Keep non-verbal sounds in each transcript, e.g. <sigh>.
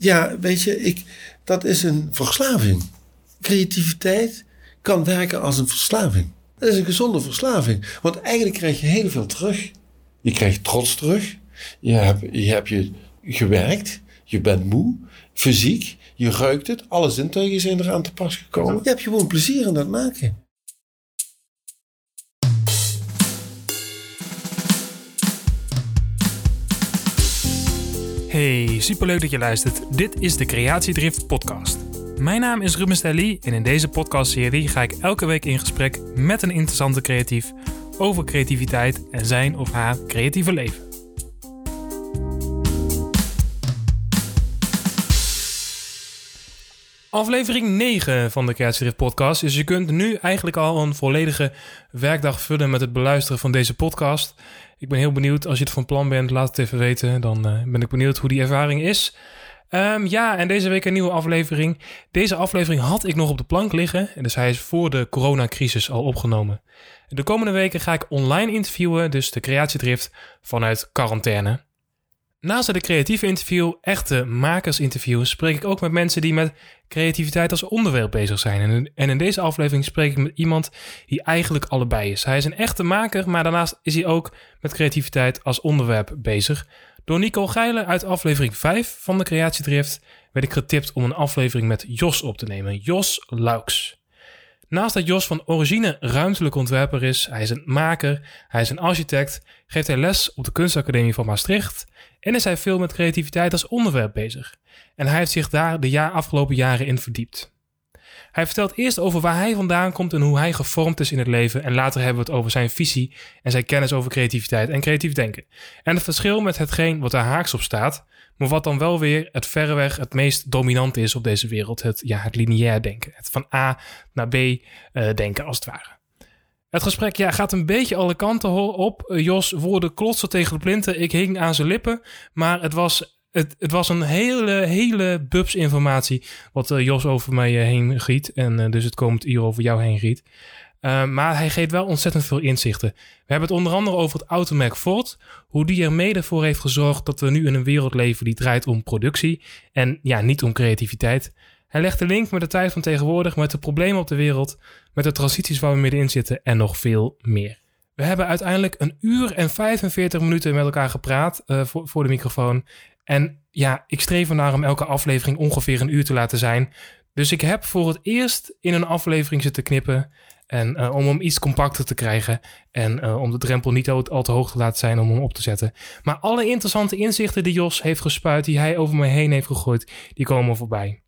Ja, weet je, ik, dat is een verslaving. Creativiteit kan werken als een verslaving. Dat is een gezonde verslaving. Want eigenlijk krijg je heel veel terug. Je krijgt trots terug. Je hebt je, hebt je gewerkt. Je bent moe. Fysiek. Je ruikt het. Alle zintuigen zijn eraan te pas gekomen. Je hebt gewoon plezier in dat maken. Hey, superleuk dat je luistert. Dit is de Creatiedrift podcast. Mijn naam is Ruben Stelly en in deze podcastserie ga ik elke week in gesprek met een interessante creatief over creativiteit en zijn of haar creatieve leven. Aflevering 9 van de Creatiedrift podcast. Dus je kunt nu eigenlijk al een volledige werkdag vullen met het beluisteren van deze podcast. Ik ben heel benieuwd. Als je het van plan bent, laat het even weten. Dan uh, ben ik benieuwd hoe die ervaring is. Um, ja, en deze week een nieuwe aflevering. Deze aflevering had ik nog op de plank liggen. Dus hij is voor de coronacrisis al opgenomen. De komende weken ga ik online interviewen, dus de creatiedrift vanuit quarantaine. Naast het creatieve interview, echte makersinterviews, spreek ik ook met mensen die met creativiteit als onderwerp bezig zijn. En in deze aflevering spreek ik met iemand die eigenlijk allebei is. Hij is een echte maker, maar daarnaast is hij ook met creativiteit als onderwerp bezig. Door Nico Geilen uit aflevering 5 van de Creatiedrift werd ik getipt om een aflevering met Jos op te nemen. Jos Laux. Naast dat Jos van origine ruimtelijk ontwerper is, hij is een maker, hij is een architect, geeft hij les op de Kunstacademie van Maastricht en is hij veel met creativiteit als onderwerp bezig. En hij heeft zich daar de jaar, afgelopen jaren in verdiept. Hij vertelt eerst over waar hij vandaan komt en hoe hij gevormd is in het leven. En later hebben we het over zijn visie en zijn kennis over creativiteit en creatief denken. En het verschil met hetgeen wat er haaks op staat, maar wat dan wel weer het verreweg het meest dominant is op deze wereld. Het, ja, het lineair denken. Het van A naar B uh, denken als het ware. Het gesprek ja, gaat een beetje alle kanten op. Uh, Jos woorden klotsen tegen de plinten. Ik hing aan zijn lippen. Maar het was het, het, was een hele, hele bubs informatie wat uh, Jos over mij uh, heen giet. En dus het komt hier over jou heen giet. maar hij geeft wel ontzettend veel inzichten. We hebben het onder andere over het automerk Ford. Hoe die er mede voor heeft gezorgd dat we nu in een wereld leven die draait om productie. En ja, niet om creativiteit. Hij legt de link met de tijd van tegenwoordig, met de problemen op de wereld, met de transities waar we middenin zitten en nog veel meer. We hebben uiteindelijk een uur en 45 minuten met elkaar gepraat uh, voor, de microfoon. En ja, ik streef ernaar om elke aflevering ongeveer een uur te laten zijn. Dus ik heb voor het eerst in een aflevering zitten knippen. En uh, om hem iets compacter te krijgen. En uh, om de drempel niet al, al, te hoog te laten zijn om hem op te zetten. Maar alle interessante inzichten die Jos heeft gespuit, die hij over me heen heeft gegooid, die komen voorbij.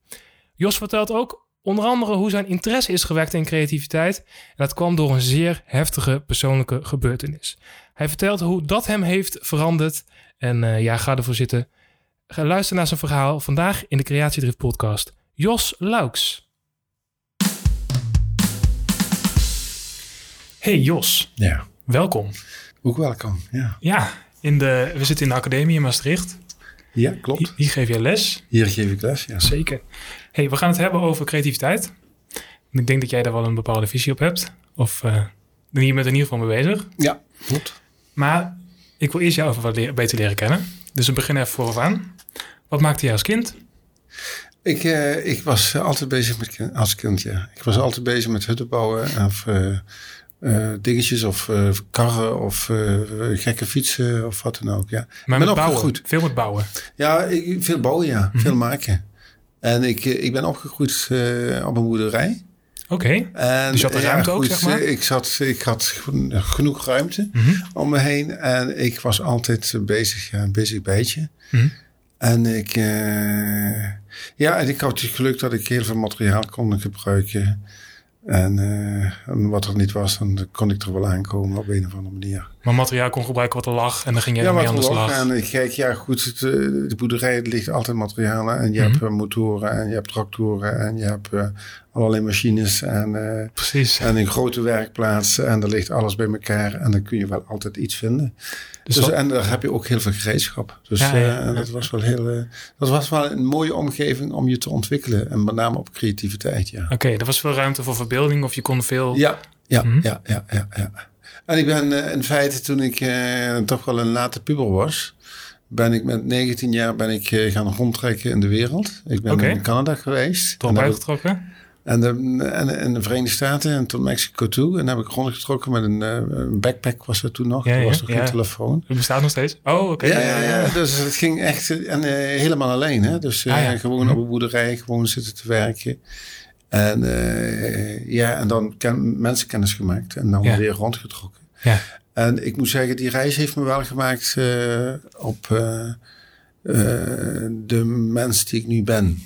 Jos vertelt ook onder andere hoe zijn interesse is gewekt in creativiteit. En dat kwam door een zeer heftige persoonlijke gebeurtenis. Hij vertelt hoe dat hem heeft veranderd. En uh, ja, ga ervoor zitten. Ga luisteren naar zijn verhaal vandaag in de Creatiedrift podcast. Jos Laux. Hey Jos. Ja. Welkom. Ook welkom, ja. Ja, in de, we zitten in de academie in Maastricht. Ja, klopt. Hier, hier geef jij les. Hier geef ik les, ja. Zeker. Hey, we gaan het hebben over creativiteit. Ik denk dat jij daar wel een bepaalde visie op hebt. Of uh, je bent er in ieder geval mee bezig. Ja, klopt. Maar ik wil eerst jou even wat le beter leren kennen. Dus we beginnen even voorafaan. Wat maakte jij als kind? Ik, uh, ik was altijd bezig met kind, als kind, ja. Ik was altijd bezig met hutten bouwen of uh, uh, dingetjes of karren of gekke fietsen of wat dan ook, ja. Maar met bouwen? Goed. Veel met bouwen? Ja, ik, veel bouwen, ja. Veel maken. En ik, ik ben opgegroeid op een boerderij. Oké, okay. dus je had de ruimte ja, ook, zeg maar? Ik, zat, ik had genoeg ruimte mm -hmm. om me heen. En ik was altijd bezig, ja, een busy beetje. Mm -hmm. En ik, uh, ja, en ik had het geluk dat ik heel veel materiaal kon gebruiken. En uh, wat er niet was, dan kon ik er wel aankomen op een of andere manier. Maar materiaal kon gebruiken wat er lag en dan ging jij ja, mee aan de slag. En ik kijk, ja goed, het, de boerderij ligt altijd materialen. En je mm -hmm. hebt motoren en je hebt tractoren en je hebt uh, allerlei machines. En, uh, Precies. en een grote werkplaats en er ligt alles bij elkaar. En dan kun je wel altijd iets vinden. Dus, dus en daar heb je ook heel veel gereedschap. Dus ja, dat was wel heel, dat was wel een mooie omgeving om je te ontwikkelen. En met name op creativiteit, ja. Oké, okay, er was veel ruimte voor verbeelding of je kon veel... Ja, ja, mm -hmm. ja, ja, ja, ja. En ik ben uh, in feite, toen ik uh, toch wel een late puber was, ben ik met 19 jaar ben ik eh, gaan rondtrekken in de wereld. Ik ben in Canada geweest. Top uitgetrokken. En de, en in de Verenigde Staten en tot Mexico toe. En heb ik rondgetrokken met een, eh, een backpack was er toen nog. Ja, er ja, was nog ja. geen telefoon. Het bestaat nog steeds. Oh, oké. Ja, ja, ja. Dus het ging echt en, eh, helemaal alleen. Hè? Dus eh, Ah, gewoon op een boerderij, gewoon zitten te werken. En eh, ja, en dan ken, mensenkennis gemaakt. En dan Ja. weer rondgetrokken. Ja. En ik moet zeggen, die reis heeft me wel gemaakt eh, op eh, de mens die ik nu ben.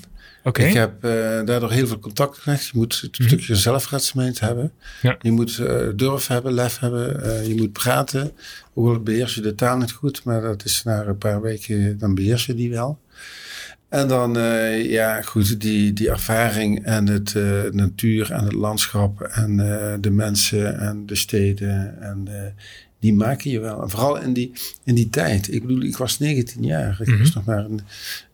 Ik heb daardoor heel veel contact gelegd. Je moet het Mhm. stukje zelfredzaamheid hebben. Ja. Je moet durf hebben, lef hebben. je moet praten. Ook al beheers je de taal niet goed, maar dat is na een paar weken, dan beheers je die wel. En dan, eh, ja, goed, die, die ervaring en het eh, natuur en het landschap en eh, de mensen en de steden en die maken je wel. En vooral in die, in die tijd. Ik bedoel, ik was 19 jaar. Ik Mhm. was nog maar een,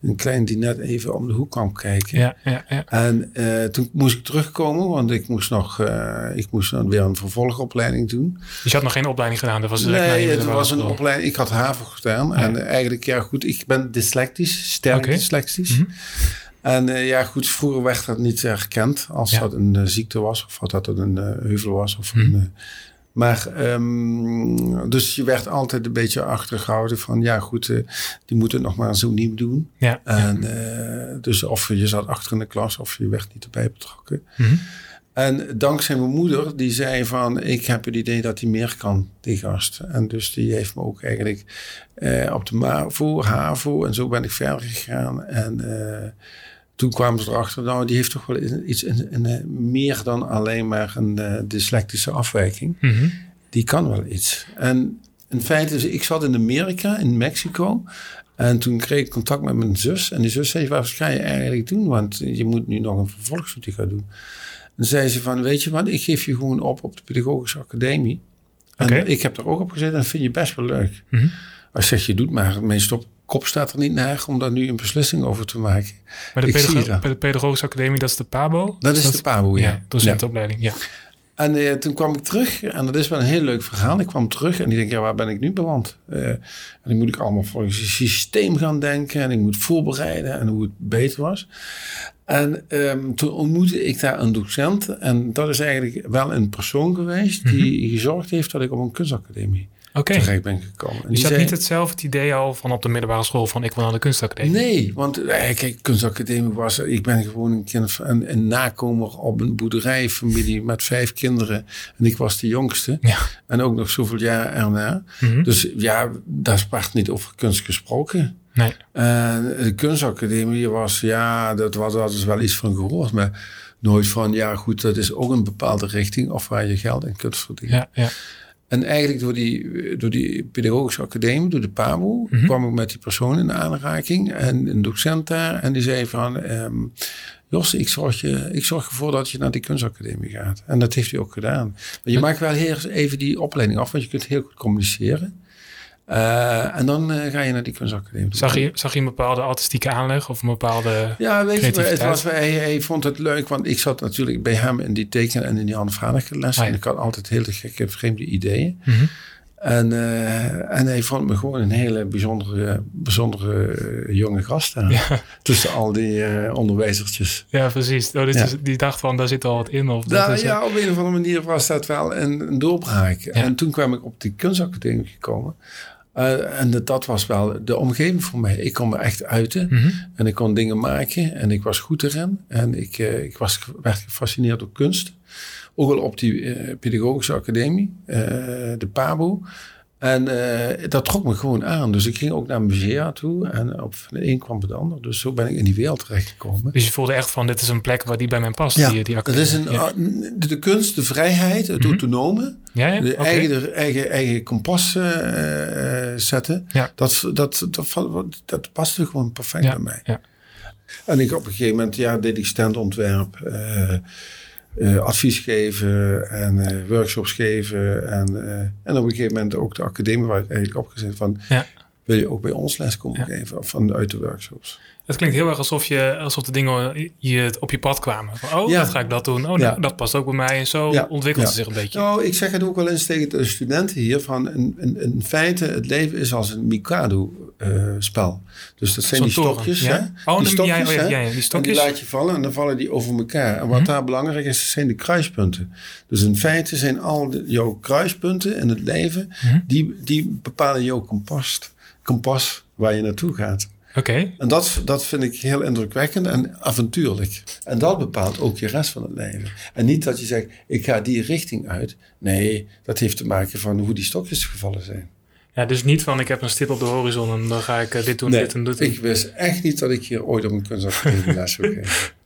een klein die net even om de hoek kwam kijken. Ja, ja, ja. En eh, toen moest ik terugkomen, want ik moest nog eh, ik moest dan weer een vervolgopleiding doen. Dus je had nog geen opleiding gedaan. Dat was direct Nee, het was een opleiding. Ik had HAVO gedaan. En eigenlijk, ja goed, ik ben dyslectisch, sterk dyslectisch. Mhm. En eh, ja goed, vroeger werd dat niet erkend als Ja. dat een ziekte was. Of dat het een heuvel was. Of Mhm. een, maar, ehm, dus je werd altijd een beetje achtergehouden van, ja goed, eh, die moeten het nog maar zo niet doen. Ja. En eh, dus of je zat achter in de klas of je werd niet erbij betrokken. Mhm. En dankzij mijn moeder, die zei van, ik heb het idee dat hij meer kan, die gast. En dus die heeft me ook eigenlijk eh, op de MAVO, HAVO en zo ben ik verder gegaan. En eh, toen kwamen ze erachter, nou, die heeft toch wel iets in, in, eh, meer dan alleen maar een eh, dyslectische afwijking. Mhm. Die kan wel iets. En in feite, is- ik zat in Amerika, in Mexico. En toen kreeg ik contact met mijn zus. En die zus zei, wat ga je eigenlijk doen? Want je moet nu nog een vervolgstudie gaan doen. En zei ze van, weet je wat, ik geef je gewoon op op de pedagogische academie. En ik heb er ook op gezeten en dat vind je best wel leuk. Mhm. Als je zegt, je doet maar, mijn stop, kop staat er niet naar om daar nu een beslissing over te maken. Maar de, pedago- dat. bij de pedagogische academie, dat is de PABO? Dat is de PABO, ja. Ja, docentenopleiding. Ja. En eh, toen kwam ik terug en dat is wel een heel leuk verhaal. Ik kwam terug en ik denk, ja, waar ben ik nu beland? Eh, en dan moet ik allemaal volgens een systeem gaan denken en ik moet voorbereiden en hoe het beter was. En ehm, toen ontmoette ik daar een docent en dat is eigenlijk wel een persoon geweest die gezorgd heeft dat ik op een kunstacademie Oké. terecht ben gekomen. En Dus je had niet hetzelfde idee al van op de middelbare school van ik wil naar de kunstacademie? Nee, want eh, kijk, kunstacademie was... Ik ben gewoon een, kind van, een, een nakomer op een boerderijfamilie met vijf kinderen. En ik was de jongste. Ja. En ook nog zoveel jaar erna. Mhm. Dus ja, daar werd niet over kunst gesproken. Nee. En de kunstacademie was, ja, dat was dat is wel iets van gehoord. Maar nooit van, ja goed, dat is ook een bepaalde richting. Of waar je geld in kunt verdienen. Ja, ja. En eigenlijk door die, door die pedagogische academie, door de PABO, Mhm. kwam ik met die persoon in aanraking. En een docent daar. En die zei van, ehm, Jos, ik zorg, je, ik zorg ervoor dat je naar die kunstacademie gaat. En dat heeft hij ook gedaan. Maar je maakt wel heel even die opleiding af, want je kunt heel goed communiceren. Eh, en dan eh, ga je naar die kunstacademie. Zag je, zag je een bepaalde artistieke aanleg of een bepaalde... Ja, weet je, het was, hij, hij vond het leuk, want ik zat natuurlijk bij hem in die tekenen en in die handvaardige les. Ah, ja. En ik had altijd hele gekke, vreemde ideeën. Mhm. En, eh, en hij vond me gewoon een hele bijzondere, bijzondere jonge gast. Ja. Tussen al die eh, onderwijzertjes. Ja, precies. Oh, dus Ja. die dacht van, daar zit al wat in. Of dat Nou, is, ja, op een of andere manier was dat wel een, een doorbraak. En toen kwam ik op die kunstacademie gekomen. Eh, en dat, dat was wel de omgeving voor mij. Ik kon me echt uiten. Mhm. En ik kon dingen maken. En ik was goed erin. En ik, eh, ik was, werd gefascineerd door kunst. Ook al op die eh, pedagogische academie. de PABO. En eh, dat trok me gewoon aan. Dus ik ging ook naar musea toe. En op de een kwam het ander. Dus zo ben ik in die wereld terechtgekomen. Dus je voelde echt van, dit is een plek waar die bij mij past. Ja, die, die dat is een, ja. de, de kunst, de vrijheid, het Mhm. autonome. Ja, ja? De eigen, eigen, eigen kompas eh, eh, zetten. Ja. Dat, dat, dat, dat, paste gewoon perfect bij mij. ja. En ik op een gegeven moment ja, deed ik standontwerp, eh, advies geven en eh, workshops geven. En, eh, en op een gegeven moment ook de academie waar ik eigenlijk opgezet van... Ja. Wil je ook bij ons les komen Ja. geven vanuit de workshops? Het klinkt heel erg alsof, je, alsof de dingen je op je pad kwamen. Van, oh, Ja. dat ga ik dat doen. Oh, Ja. dat past ook bij mij. En zo Ja. ontwikkelt het zich een beetje. Nou, ik zeg het ook wel eens tegen de studenten hier. Van in, in, in feite, het leven is als een Mikado-spel. dus dat zijn die stokjes. ja? Hè? Oh, die stokjes, oh hè? die En die laat je vallen en dan vallen die over elkaar. En wat Mhm. daar belangrijk is, zijn de kruispunten. Dus in feite zijn al de- jouw kruispunten in het leven... Mhm. die, die bepalen jouw kompas, kompas waar je naartoe gaat. Oké. En dat, dat vind ik heel indrukwekkend en avontuurlijk. En dat bepaalt ook je rest van het leven. En niet dat je zegt, ik ga die richting uit. Nee, dat heeft te maken van hoe die stokjes gevallen zijn. Ja, dus niet van ik heb een stip op de horizon en dan ga ik eh, dit doen, dit en dit doen. ik wist echt niet dat ik hier ooit op een kunstacademie les zou geven. <laughs>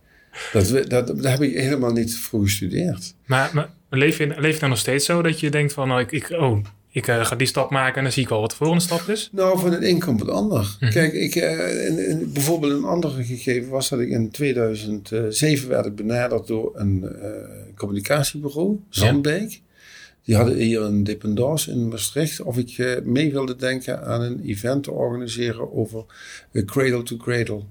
Dat, dat, dat heb ik helemaal niet vroeg gestudeerd. Maar, maar leef, je, leef je nou nog steeds zo dat je denkt van, nou, ik, ik, oh, ik eh, ga die stap maken en dan zie ik wel wat de volgende stap is? Nou, van het een komt het ander. Mhm. Kijk, ik, eh, in- in- bijvoorbeeld een andere gegeven was dat ik in 2007 werd ik benaderd door een eh, communicatiebureau, Zandbeek. Die hadden hier een dependance in Maastricht of ik mee wilde denken aan een event te organiseren over Cradle to Cradle.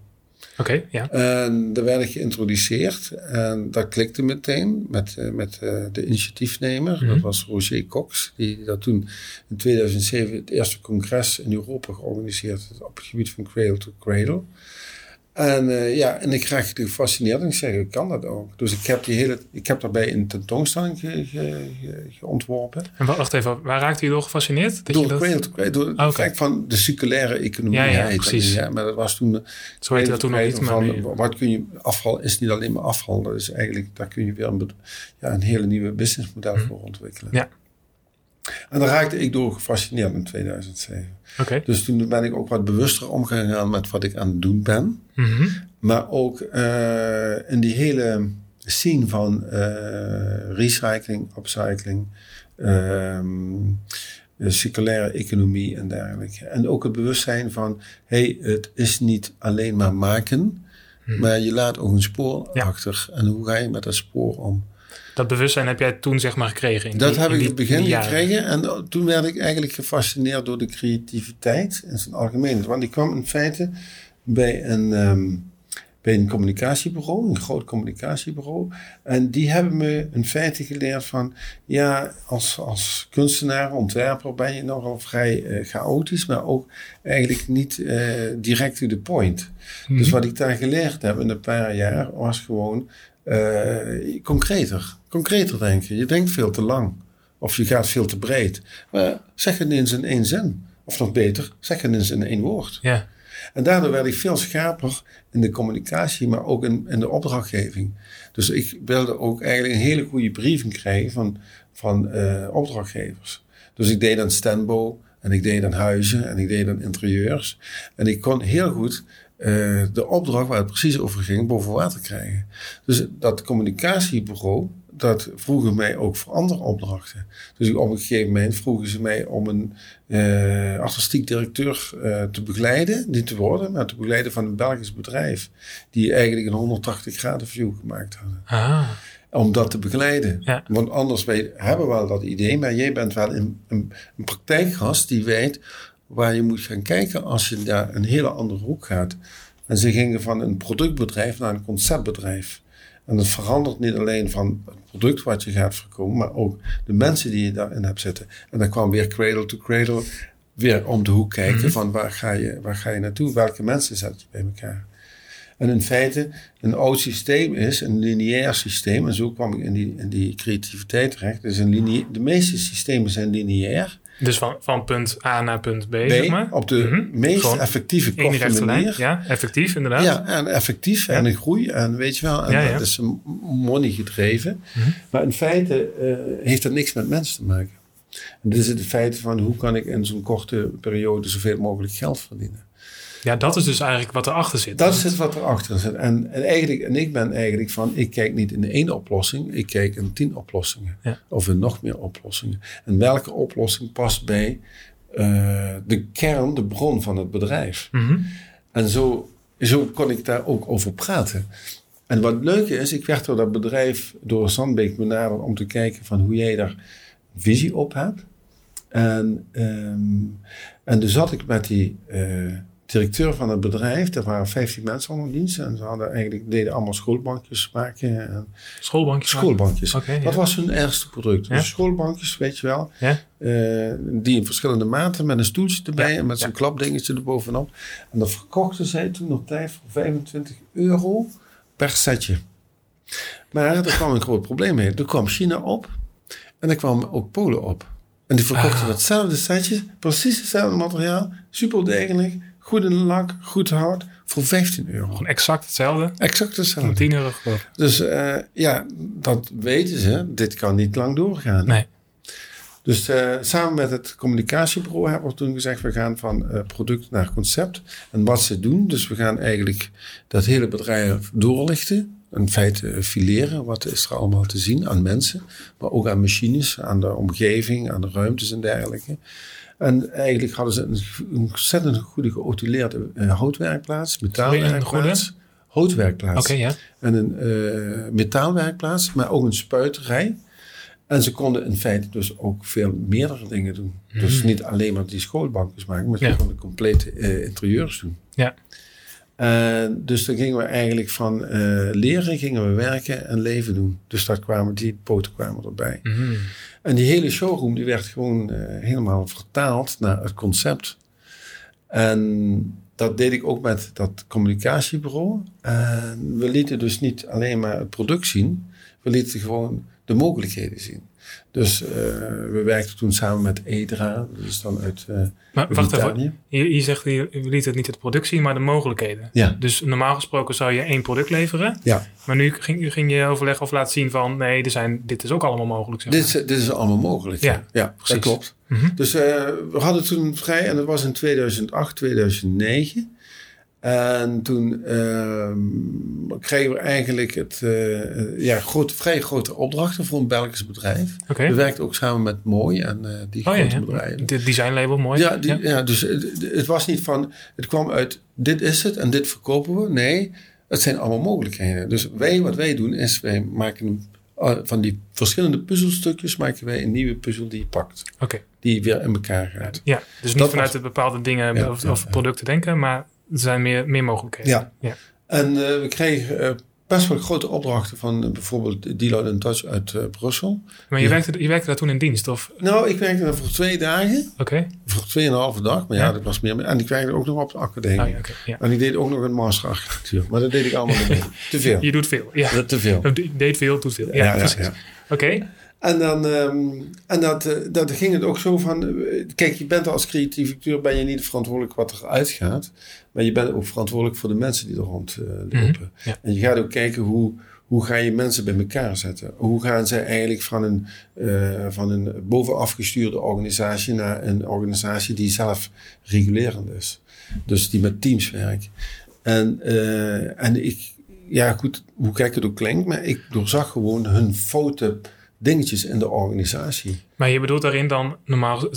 Oké, ja. En daar werd ik geïntroduceerd en dat klikte meteen met, eh, met eh, de initiatiefnemer. Mhm. Dat was Roger Cox, die dat toen in 2007 het eerste congres in Europa georganiseerd had op het gebied van Cradle to Cradle. En eh, ja, en ik raakte gefascineerd en ik ik kan dat ook. Dus ik heb, die hele, ik heb daarbij een tentoonstelling ge, ge, ge- geontworpen. En wa- wacht even, waar raakte je door gefascineerd? Dat Door je dat, door het Ah, van de circulaire economie. Ja, ja, dat. precies. Ja, maar dat was toen... zo heette dat toen nog niet, maar van, wat kun je, afval is niet alleen maar afval. Dat is eigenlijk, daar kun je weer een, ja, een hele nieuwe businessmodel voor ontwikkelen. Ja. En daar raakte ik door gefascineerd in 2007. Oké. Dus toen ben ik ook wat bewuster omgegaan met wat ik aan het doen ben. Mhm. Maar ook eh, in die hele scene van eh, recycling, upcycling, ehm, de circulaire economie en dergelijke. En ook het bewustzijn van, hey, het is niet alleen maar maken, maar je laat ook een spoor. Ja. achter. En hoe ga je met dat spoor om? Dat bewustzijn heb jij toen zeg maar gekregen? in Dat die- heb in ik in het begin gekregen. En toen werd ik eigenlijk gefascineerd door de creativiteit in zijn algemeen. Want ik kwam in feite bij een, ehm, bij een communicatiebureau, een groot communicatiebureau. En die hebben me in feite geleerd van... Ja, als, als kunstenaar, ontwerper ben je nogal vrij eh, chaotisch... maar ook eigenlijk niet eh, direct to the point. Mhm. Dus wat ik daar geleerd heb in een paar jaar was gewoon eh, concreter. Concreter denken. Je denkt veel te lang. Of je gaat veel te breed. Maar zeg het eens in één zin. Of nog beter, zeg het eens in één woord. Ja. En daardoor werd ik veel scherper in de communicatie, maar ook in, in de opdrachtgeving. Dus ik wilde ook eigenlijk een hele goede briefing krijgen van, van eh, opdrachtgevers. Dus ik deed dan standbo en ik deed dan huizen en ik deed dan interieurs. En ik kon heel goed eh, de opdracht waar het precies over ging boven water krijgen. Dus dat communicatiebureau, dat vroegen mij ook voor andere opdrachten. Dus op een gegeven moment vroegen ze mij om een eh, artistiek directeur eh, te begeleiden, niet te worden, maar te begeleiden van een Belgisch bedrijf. Die eigenlijk een 180 graden view gemaakt hadden. Ah, Om dat te begeleiden. Ja. Want anders wij hebben wel dat idee, maar jij bent wel een, een, een praktijkgast die weet waar je moet gaan kijken als je naar een hele andere hoek gaat. En ze gingen van een productbedrijf naar een conceptbedrijf. En dat verandert niet alleen van het product wat je gaat verkopen, maar ook de mensen die je daarin hebt zitten. En dan kwam weer cradle to cradle, weer om de hoek kijken Mhm. van waar ga, je, waar ga je naartoe, welke mensen zet je bij elkaar. En in feite, een oud systeem is een lineair systeem. En zo kwam ik in die, in die creativiteit terecht. Dus een de meeste systemen zijn lineair. Dus van, van punt A naar punt B, B, zeg maar. op de Mhm. meest Gewoon effectieve, korte manier. Ja, effectief inderdaad. Ja, en effectief en een groei en weet je wel. En Ja, dat is money gedreven. Mhm. Maar in feite eh, heeft dat niks met mensen te maken. En dit is het feit van hoe kan ik in zo'n korte periode zoveel mogelijk geld verdienen. Ja, dat is dus eigenlijk wat erachter zit. Dat is het wat erachter zit. En, en, eigenlijk, en ik ben eigenlijk van, ik kijk niet in één oplossing, ik kijk in tien oplossingen. Ja. Of in nog meer oplossingen. En welke oplossing past bij eh, de kern, de bron van het bedrijf. Mhm. En zo, zo kon ik daar ook over praten. En wat leuk is, ik werd door dat bedrijf, door Zandbeek benaderd om te kijken van hoe jij daar visie op hebt. En, ehm, en dus zat ik met die, eh, directeur van het bedrijf, er waren 15 mensen onder dienst. En ze hadden eigenlijk, deden allemaal schoolbankjes maken. En Schoolbankjes? schoolbankjes. Oké. Dat was hun ergste product. Ja? Dus schoolbankjes, weet je wel. Ja? eh, die in verschillende maten met een stoeltje erbij en met zo'n klapdingetje erbovenop. En dat verkochten zij toen nog tijd voor 25 euro per setje. Maar er kwam een groot probleem mee. Er kwam China op en er kwam ook Polen op. En die verkochten Ah. hetzelfde setje, precies hetzelfde materiaal, super degelijk, goed in de lak, goed hout, voor 15 euro. Gewoon exact hetzelfde. Exact hetzelfde. 10 euro ik. Dus eh, ja, dat weten ze. Dit kan niet lang doorgaan. Nee. Dus eh, samen met het communicatiebureau hebben we toen gezegd... we gaan van eh, product naar concept. En wat ze doen, dus we gaan eigenlijk dat hele bedrijf doorlichten. In feite fileren, wat is er allemaal te zien aan mensen. Maar ook aan machines, aan de omgeving, aan de ruimtes en dergelijke. En eigenlijk hadden ze een, een ontzettend goede geautoleerde eh, houtwerkplaats, metaalwerkplaats. Houtwerkplaats. Oké, ja. En een eh, metaalwerkplaats, maar ook een spuiterij. En ze konden in feite dus ook veel meerdere dingen doen. Dus niet alleen maar die schoolbankjes maken, maar ze Mhm. Ja. konden complete eh, interieurs doen. Ja. En dus dan gingen we eigenlijk van eh, leren, gingen we werken en leven doen. Dus daar kwamen die poten kwamen erbij. Mhm. En die hele showroom die werd gewoon eh, helemaal vertaald naar het concept. En dat deed ik ook met dat communicatiebureau. En we lieten dus niet alleen maar het product zien, we lieten gewoon de mogelijkheden zien. Dus eh, we werkten toen samen met EDRA, dus dan uit eh Maar wacht even. Je, je zegt, je liet het niet het product zien, maar de mogelijkheden. Ja. Dus normaal gesproken zou je één product leveren. Ja, Maar nu ging, ging je overleggen of laten zien van... nee, er zijn, dit is ook allemaal mogelijk. Zeg maar. dit, is- dit is allemaal mogelijk. Ja, ja precies. dat klopt. Mhm. Dus eh, we hadden toen vrij, en dat was in 2008, 2009. En toen ehm, kregen we eigenlijk het, eh, ja, grote, vrij grote opdrachten voor een Belgisch bedrijf. We werkten ook samen met Mooi en eh, die Oh grote ja. bedrijven. Dit designlabel, mooi. Ja, die, ja. dus het, het was niet van, het kwam uit, dit is het en dit verkopen we. Nee, het zijn allemaal mogelijkheden. Dus wij, wat wij doen, is wij maken eh, van die verschillende puzzelstukjes, maken wij een nieuwe puzzel die je pakt. Oké. Die weer in elkaar gaat. Ja, dus niet Dat vanuit was- de bepaalde dingen of, producten denken, maar er zijn meer, meer mogelijkheden. Ja. ja. En eh, we kregen eh, best wel grote opdrachten van eh, bijvoorbeeld Deloitte Touch uit Brussel. Maar je, Ja. werkte, je werkte daar toen in dienst, of? Nou, ik werkte daar voor twee dagen, Oké. voor tweeënhalve dag, maar ja, Ja. dat was meer. En ik werkte ook nog op de academie. Ah, ja, oké, ja. En ik deed ook nog een master architectuur, maar dat deed ik allemaal niet. Te veel. <laughs> Je doet veel. Ja. Dat te veel. Deed veel, doet veel. Ja, precies. ja. Oké. En dan ehm, en dat, eh, dat ging het ook zo van... eh, kijk, je bent als creatief acteur ben je niet verantwoordelijk wat er uitgaat. Maar je bent ook verantwoordelijk voor de mensen die er rond eh, lopen. Mhm, ja. En je gaat ook kijken hoe, hoe ga je mensen bij elkaar zetten. Hoe gaan zij eigenlijk van een, van een bovenaf gestuurde organisatie... naar een organisatie die zelf regulerend is. Dus die met teams werkt. En, en ik... Ja, goed, hoe gek het ook klinkt, maar ik doorzag gewoon hun foute dingetjes in de organisatie. Maar je bedoelt daarin dan normaal,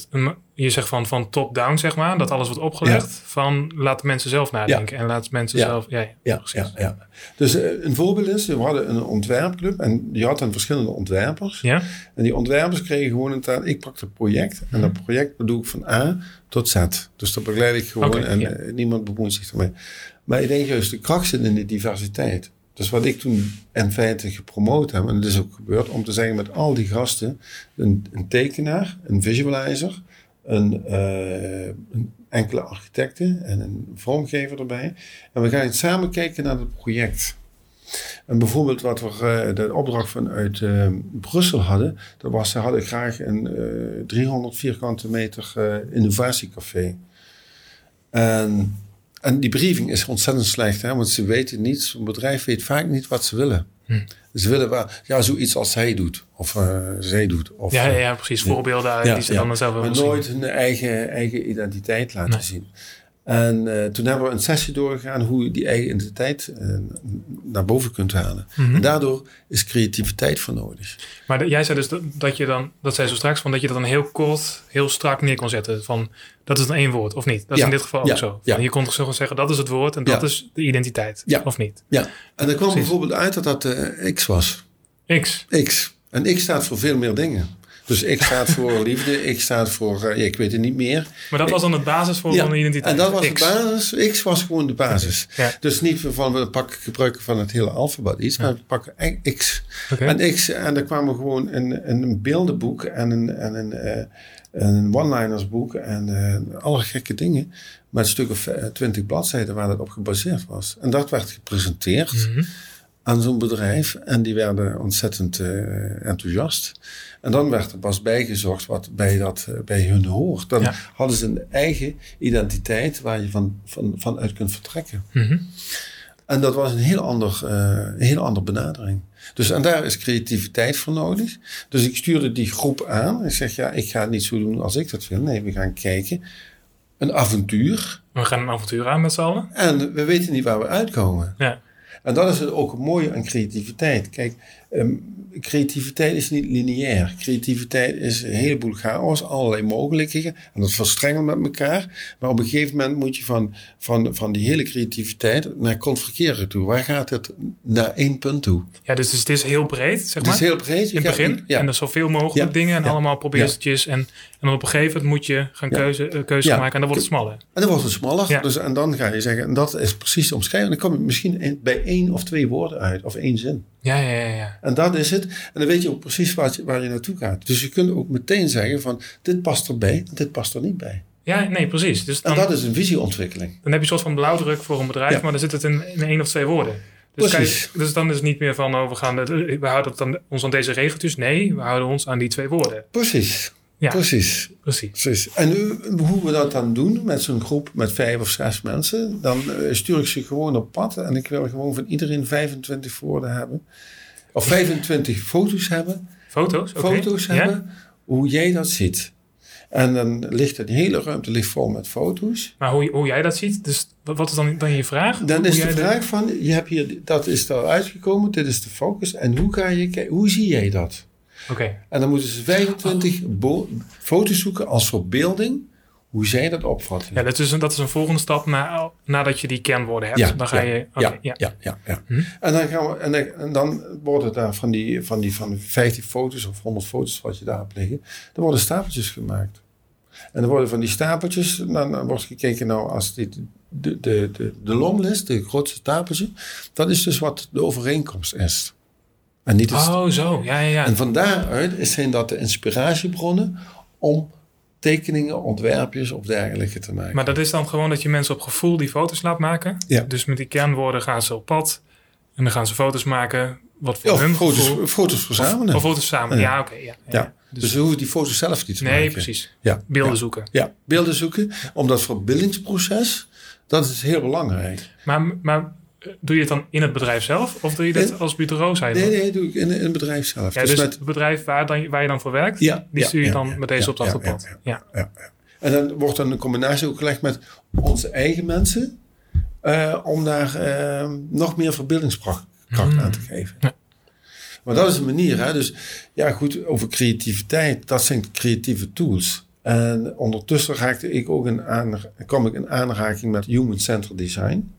je zegt van, van top-down, zeg maar, dat alles wordt opgelegd. Van laat mensen zelf nadenken en laat mensen Ja. zelf. Ja, ja, Ja. Dus eh, een voorbeeld is, we hadden een ontwerpclub en die had dan verschillende ontwerpers. Ja? En die ontwerpers kregen gewoon een taak. Ik pak het project en dat project bedoel ik van A tot Z. Dus dat begeleid ik gewoon en eh, niemand bemoeit zich ermee. Maar ik denk juist, de kracht zit in de diversiteit. Dus wat ik toen in feite gepromoot heb, en dat is ook gebeurd, om te zeggen met al die gasten, een, tekenaar, een visualizer, een, eh, een enkele architecten en een vormgever erbij. En we gaan samen kijken naar het project. En bijvoorbeeld wat we eh, de opdracht vanuit eh, Brussel hadden, dat was ze hadden graag een eh 300 vierkante meter innovatiecafé. En, en die briefing is ontzettend slecht, hè, want ze weten niet, zo'n bedrijf weet vaak niet wat ze willen. Hm. Ze willen wel, ja, zoiets als hij doet, of eh, zij doet. Of, Ja, ja, eh, ja, precies. Voorbeelden Ja, die ze ja. dan zelf maar willen zien. nooit hun eigen, eigen identiteit laten Nee. zien. En eh, toen hebben we een sessie doorgegaan hoe je die eigen identiteit eh, naar boven kunt halen. Mhm. En daardoor is creativiteit voor nodig. Maar de- jij zei dus dat, dat je dan, dat zei zo straks, van dat je dat dan heel kort, heel strak neer kon zetten. Van dat is dan één woord, of niet? Dat is Ja, in dit geval ja, ook zo. ja. Je kon toch zo gewoon zeggen, dat is het woord en dat is de identiteit, of niet? Ja, en dan kwam Precies. bijvoorbeeld uit dat dat eh, X was. X. X. En X staat voor veel meer dingen. Dus ik sta voor <laughs> liefde, ik sta voor, eh, ik weet het niet meer. Maar dat was dan het basis voor Ja, een identiteit. En dat was X. de basis. X was gewoon de basis. Ja. Dus niet van we pakken gebruiken van het hele alfabet iets, maar we pakken e- X. En X, en daar kwamen gewoon een, een beeldenboek en een, en een, eh, een one-liners boek en eh, alle gekke dingen. Met een stuk of twintig bladzijden waar dat op gebaseerd was. En dat werd gepresenteerd Mhm. Aan zo'n bedrijf. En die werden ontzettend eh, enthousiast. En dan werd er pas bijgezocht wat bij, dat, eh, bij hun hoort. Dan Ja. hadden ze een eigen identiteit waar je van, van, van uit kunt vertrekken. Mhm. En dat was een heel ander, eh, een heel andere benadering. Dus en daar is creativiteit voor nodig. Dus ik stuurde die groep aan. Ik zeg, ja, ik ga het niet zo doen als ik dat wil. Nee, we gaan kijken. Een avontuur. We gaan een avontuur aan met z'n allen. En we weten niet waar we uitkomen. Ja. En dat is het ook mooie aan creativiteit. Kijk, ehm, creativiteit is niet lineair. Creativiteit is een heleboel chaos, allerlei mogelijkheden. En dat verstrengelt met elkaar. Maar op een gegeven moment moet je van, van, van die hele creativiteit naar convergeren toe. Waar gaat het naar één punt toe? ja, dus, dus het is heel breed, zeg Het maar. is heel breed. Je in het gaat- begin. Ja. En er zoveel mogelijk Ja. dingen en Ja. allemaal probeertjes. En, en dan op een gegeven moment moet je gaan keuze, keuze Ja. maken en dan wordt het smaller. En dan wordt het smaller. Ja. Dus, en dan ga je zeggen, en dat is precies omschrijven. En dan kom je misschien bij één of twee woorden uit. Of één zin. Ja, ja, ja. ja. En dat is het. En dan weet je ook precies waar je, waar je naartoe gaat. Dus je kunt ook meteen zeggen van dit past erbij en dit past er niet bij. Ja, nee, precies. Dus En dan, dat is een visieontwikkeling. dan heb je een soort van blauwdruk voor een bedrijf, Ja. maar dan zit het in, in één of twee woorden. Dus, dus dan is het niet meer van, oh, we, gaan, we houden het dan, ons aan deze regeltjes. Nee, we houden ons aan die twee woorden. Precies. Ja. Precies. Precies. Precies. En nu, hoe we dat dan doen met zo'n groep met vijf of zes mensen, dan eh, stuur ik ze gewoon op pad en ik wil gewoon van iedereen 25 woorden hebben. Of 25 foto's hebben. Foto's? oké. Foto's Ja? hebben, hoe jij dat ziet. En dan ligt de hele ruimte ligt vol met foto's. Maar hoe, hoe jij dat ziet, dus wat is dan, dan je vraag? Dan Hoe is de vraag van, je hebt hier, dat is er uitgekomen, dit is de focus. En hoe ga je hoe zie jij dat? Oké, En dan moeten ze 25 bo- foto's zoeken als verbeelding, hoe zij dat opvatten. ja, dat, is een, dat is een volgende stap na, nadat je die kernwoorden hebt. dan ga ja, je... ja, ja. ja, ja, ja. Hm. En dan gaan we, en dan, en dan worden daar van die, van die van 50 foto's of 100 foto's wat je daar hebt liggen, dan worden stapeltjes gemaakt. En dan worden van die stapeltjes, dan, dan wordt gekeken nou als dit de, de, de, de longlist, de grootste stapeltje, dat is dus wat de overeenkomst is. En niet het Oh, zo. Ja, ja, ja. En van daaruit zijn dat de inspiratiebronnen om tekeningen, ontwerpjes of dergelijke te maken. Maar dat is dan gewoon dat je mensen op gevoel die foto's laat maken. Ja. Dus met die kernwoorden gaan ze op pad. En dan gaan ze foto's maken. Wat voor Ja, hun foto's, gevoel- foto's verzamelen. Of foto's samen. Ja. Ja, oké. ja, ja. ja. Dus, Dus, we hoeven die foto's zelf niet te maken. nee, precies. Ja. Beelden zoeken. Ja, beelden zoeken. Om dat verbindingsproces, dat is heel belangrijk. Maar, maar doe je het dan in het bedrijf zelf? Of doe je dit Nee. als bureau? Zei je Nee, nee, doe ik in, in het bedrijf zelf. Ja, dus dus met, het bedrijf waar, dan, waar je dan voor werkt, Ja, die stuur je ja, dan met deze opdracht op pad. ja. En dan wordt dan een combinatie ook gelegd met onze eigen mensen. eh, om daar eh, nog meer verbeeldingskracht kracht Mm. aan te geven. Ja. Maar dat is een manier. Hè? Dus ja, goed, over creativiteit. Dat zijn creatieve tools. En ondertussen raakte ik ook in kwam ik in aanraking met Human-Centered Design.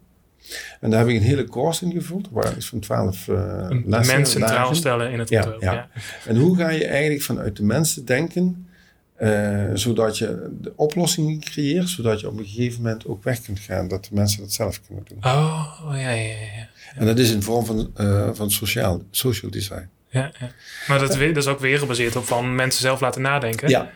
En daar heb ik een hele course in gevoeld. Waren iets van twaalf uh, Een lessen. mens centraal stellen in het Ja, ontwerp. ja. Ja. En hoe ga je eigenlijk vanuit de mensen denken, eh, zodat je de oplossingen creëert, zodat je op een gegeven moment ook weg kunt gaan, dat de mensen dat zelf kunnen doen. Oh, ja, ja, ja. ja. En dat is in vorm van, eh, van sociaal, social design. Ja, ja. Maar dat, dat is ook weer gebaseerd op van mensen zelf laten nadenken. Ja.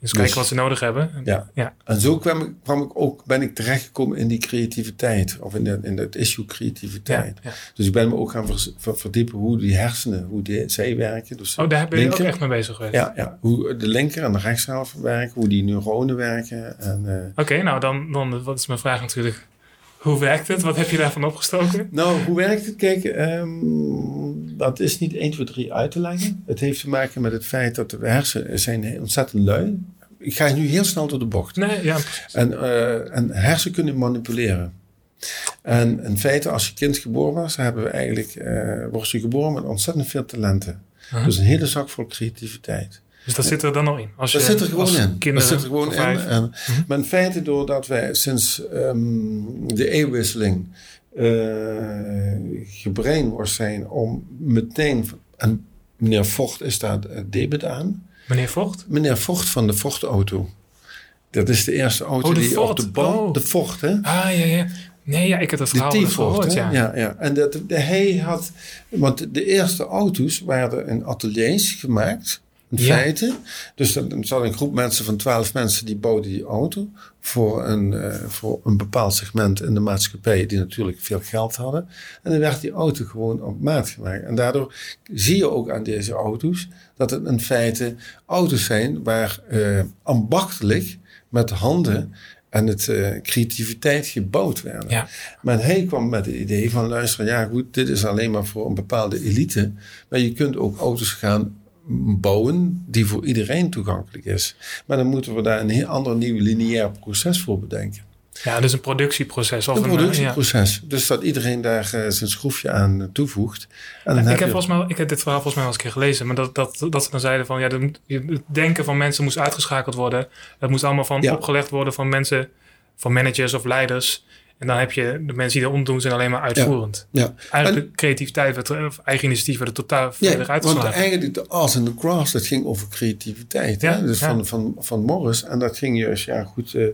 Dus kijken Dus- wat ze nodig hebben. Ja. Ja. En zo kwam ik, kwam ik ook, ben ik terechtgekomen in die creativiteit, of in, de, in het issue creativiteit. ja. Dus ik ben me ook gaan vers- ver- verdiepen hoe die hersenen, hoe die, zij werken. Dus Oh, daar ben je ook echt mee bezig geweest. Ja, ja, hoe de linker en de rechtshelft werken, hoe die neuronen werken. En, eh, Oké, nou dan, dan wat is mijn vraag natuurlijk. Hoe werkt het? Wat heb je daarvan opgestoken? Nou, hoe werkt het? Kijk, ehm, dat is niet 1, 2, 3 uit te leggen. Het heeft te maken met het feit dat de hersenen zijn ontzettend lui. Ik ga nu heel snel door de bocht. Nee, ja. En, eh, en hersenen kunnen manipuleren. En in feite, als je kind geboren was, hebben we eigenlijk, eh word je geboren met ontzettend veel talenten. Dus een hele zak vol creativiteit. Dus dat zit er dan al in. Als Dat je, zit er gewoon in. Kinderen dat zit er gewoon in. En, Maar in feite, doordat wij sinds ehm, de eeuwwisseling gebrainwashed zijn om meteen, en meneer Vocht is daar eh, debet aan, Meneer Vocht? Meneer Vocht van de Vocht-auto. Dat is de eerste auto Oh, de die Ford. op de band... Oh. De Vocht, hè? Ah, ja, ja. Nee, ja, ik heb De verhaal T-Ford, gehoord, ja. Ja, ja. En dat, de, hij had... Want de eerste auto's werden in ateliers gemaakt. In Ja. feite. Dus dan dan zat een groep mensen van twaalf mensen... die bouwden die auto voor een, eh, voor een bepaald segment in de maatschappij... die natuurlijk veel geld hadden. En dan werd die auto gewoon op maat gemaakt. En daardoor zie je ook aan deze auto's... dat het in feite auto's zijn waar eh, ambachtelijk met handen... en het eh, creativiteit gebouwd werden. Ja. Maar hij kwam met het idee van luister, ja goed, dit is alleen maar voor een bepaalde elite. Maar je kunt ook auto's gaan bouwen die voor iedereen toegankelijk is. Maar dan moeten we daar een heel ander nieuw lineair proces voor bedenken. Ja, dus een productieproces. Of Een een, eh, productieproces. Dus dat iedereen daar eh, zijn schroefje aan eh, toevoegt. En dan Ik heb, je- volgens mij, ik heb dit verhaal volgens mij wel eens een keer gelezen. Maar dat, dat, dat ze dan zeiden van... Ja, het denken van mensen moest uitgeschakeld worden. Dat moest allemaal van Ja. opgelegd worden van mensen... Van managers of leiders. En dan heb je de mensen die eronder doen... zijn alleen maar uitvoerend. ja. Eigenlijk creativiteit, werd, er- of eigen initiatief... werd er totaal Ja, volledig want uitgeslagen. eigenlijk de Arts in the Grass, dat ging over creativiteit. Ja, hè? Dus ja. van, van, van Morris. En dat ging juist, ja goed... eh,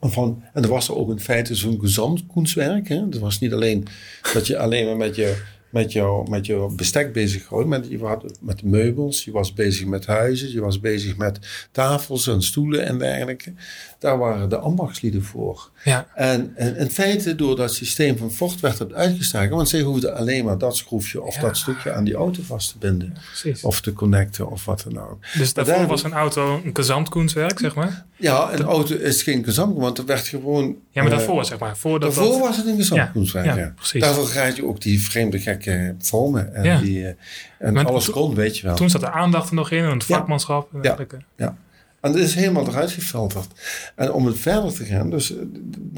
van, en er was er ook in feite zo'n gezamtkunstwerk. Hè? Dat was niet alleen dat je alleen maar met je, met jou, met jouw bestek bezig was. Maar je had met meubels, je was bezig met huizen, je was bezig met tafels en stoelen en dergelijke. Daar waren de ambachtslieden voor. Ja, En, en in feite, door dat systeem van vocht werd het uitgestaken. Want zij hoefden alleen maar dat schroefje of Ja. dat stukje aan die auto vast te binden. Of te connecten of wat dan ook. dus daarvoor daar- was een auto een gezamtkunstwerk, zeg maar. Ja, een auto is geen gezamtkunst, want er werd gewoon... Ja, maar eh, daarvoor, zeg maar. Voordat Daarvoor dat, was het een gezamtkunstwerk, Ja, precies. Daarvoor krijg je ook die vreemde gekke vormen. En, Ja. die, eh, en Maar alles kon, weet je wel. Toen zat de aandacht er nog in. En het vakmanschap. En dergelijke. Ja. En dat is helemaal eruit gefilterd. En om het verder te gaan, dus eh,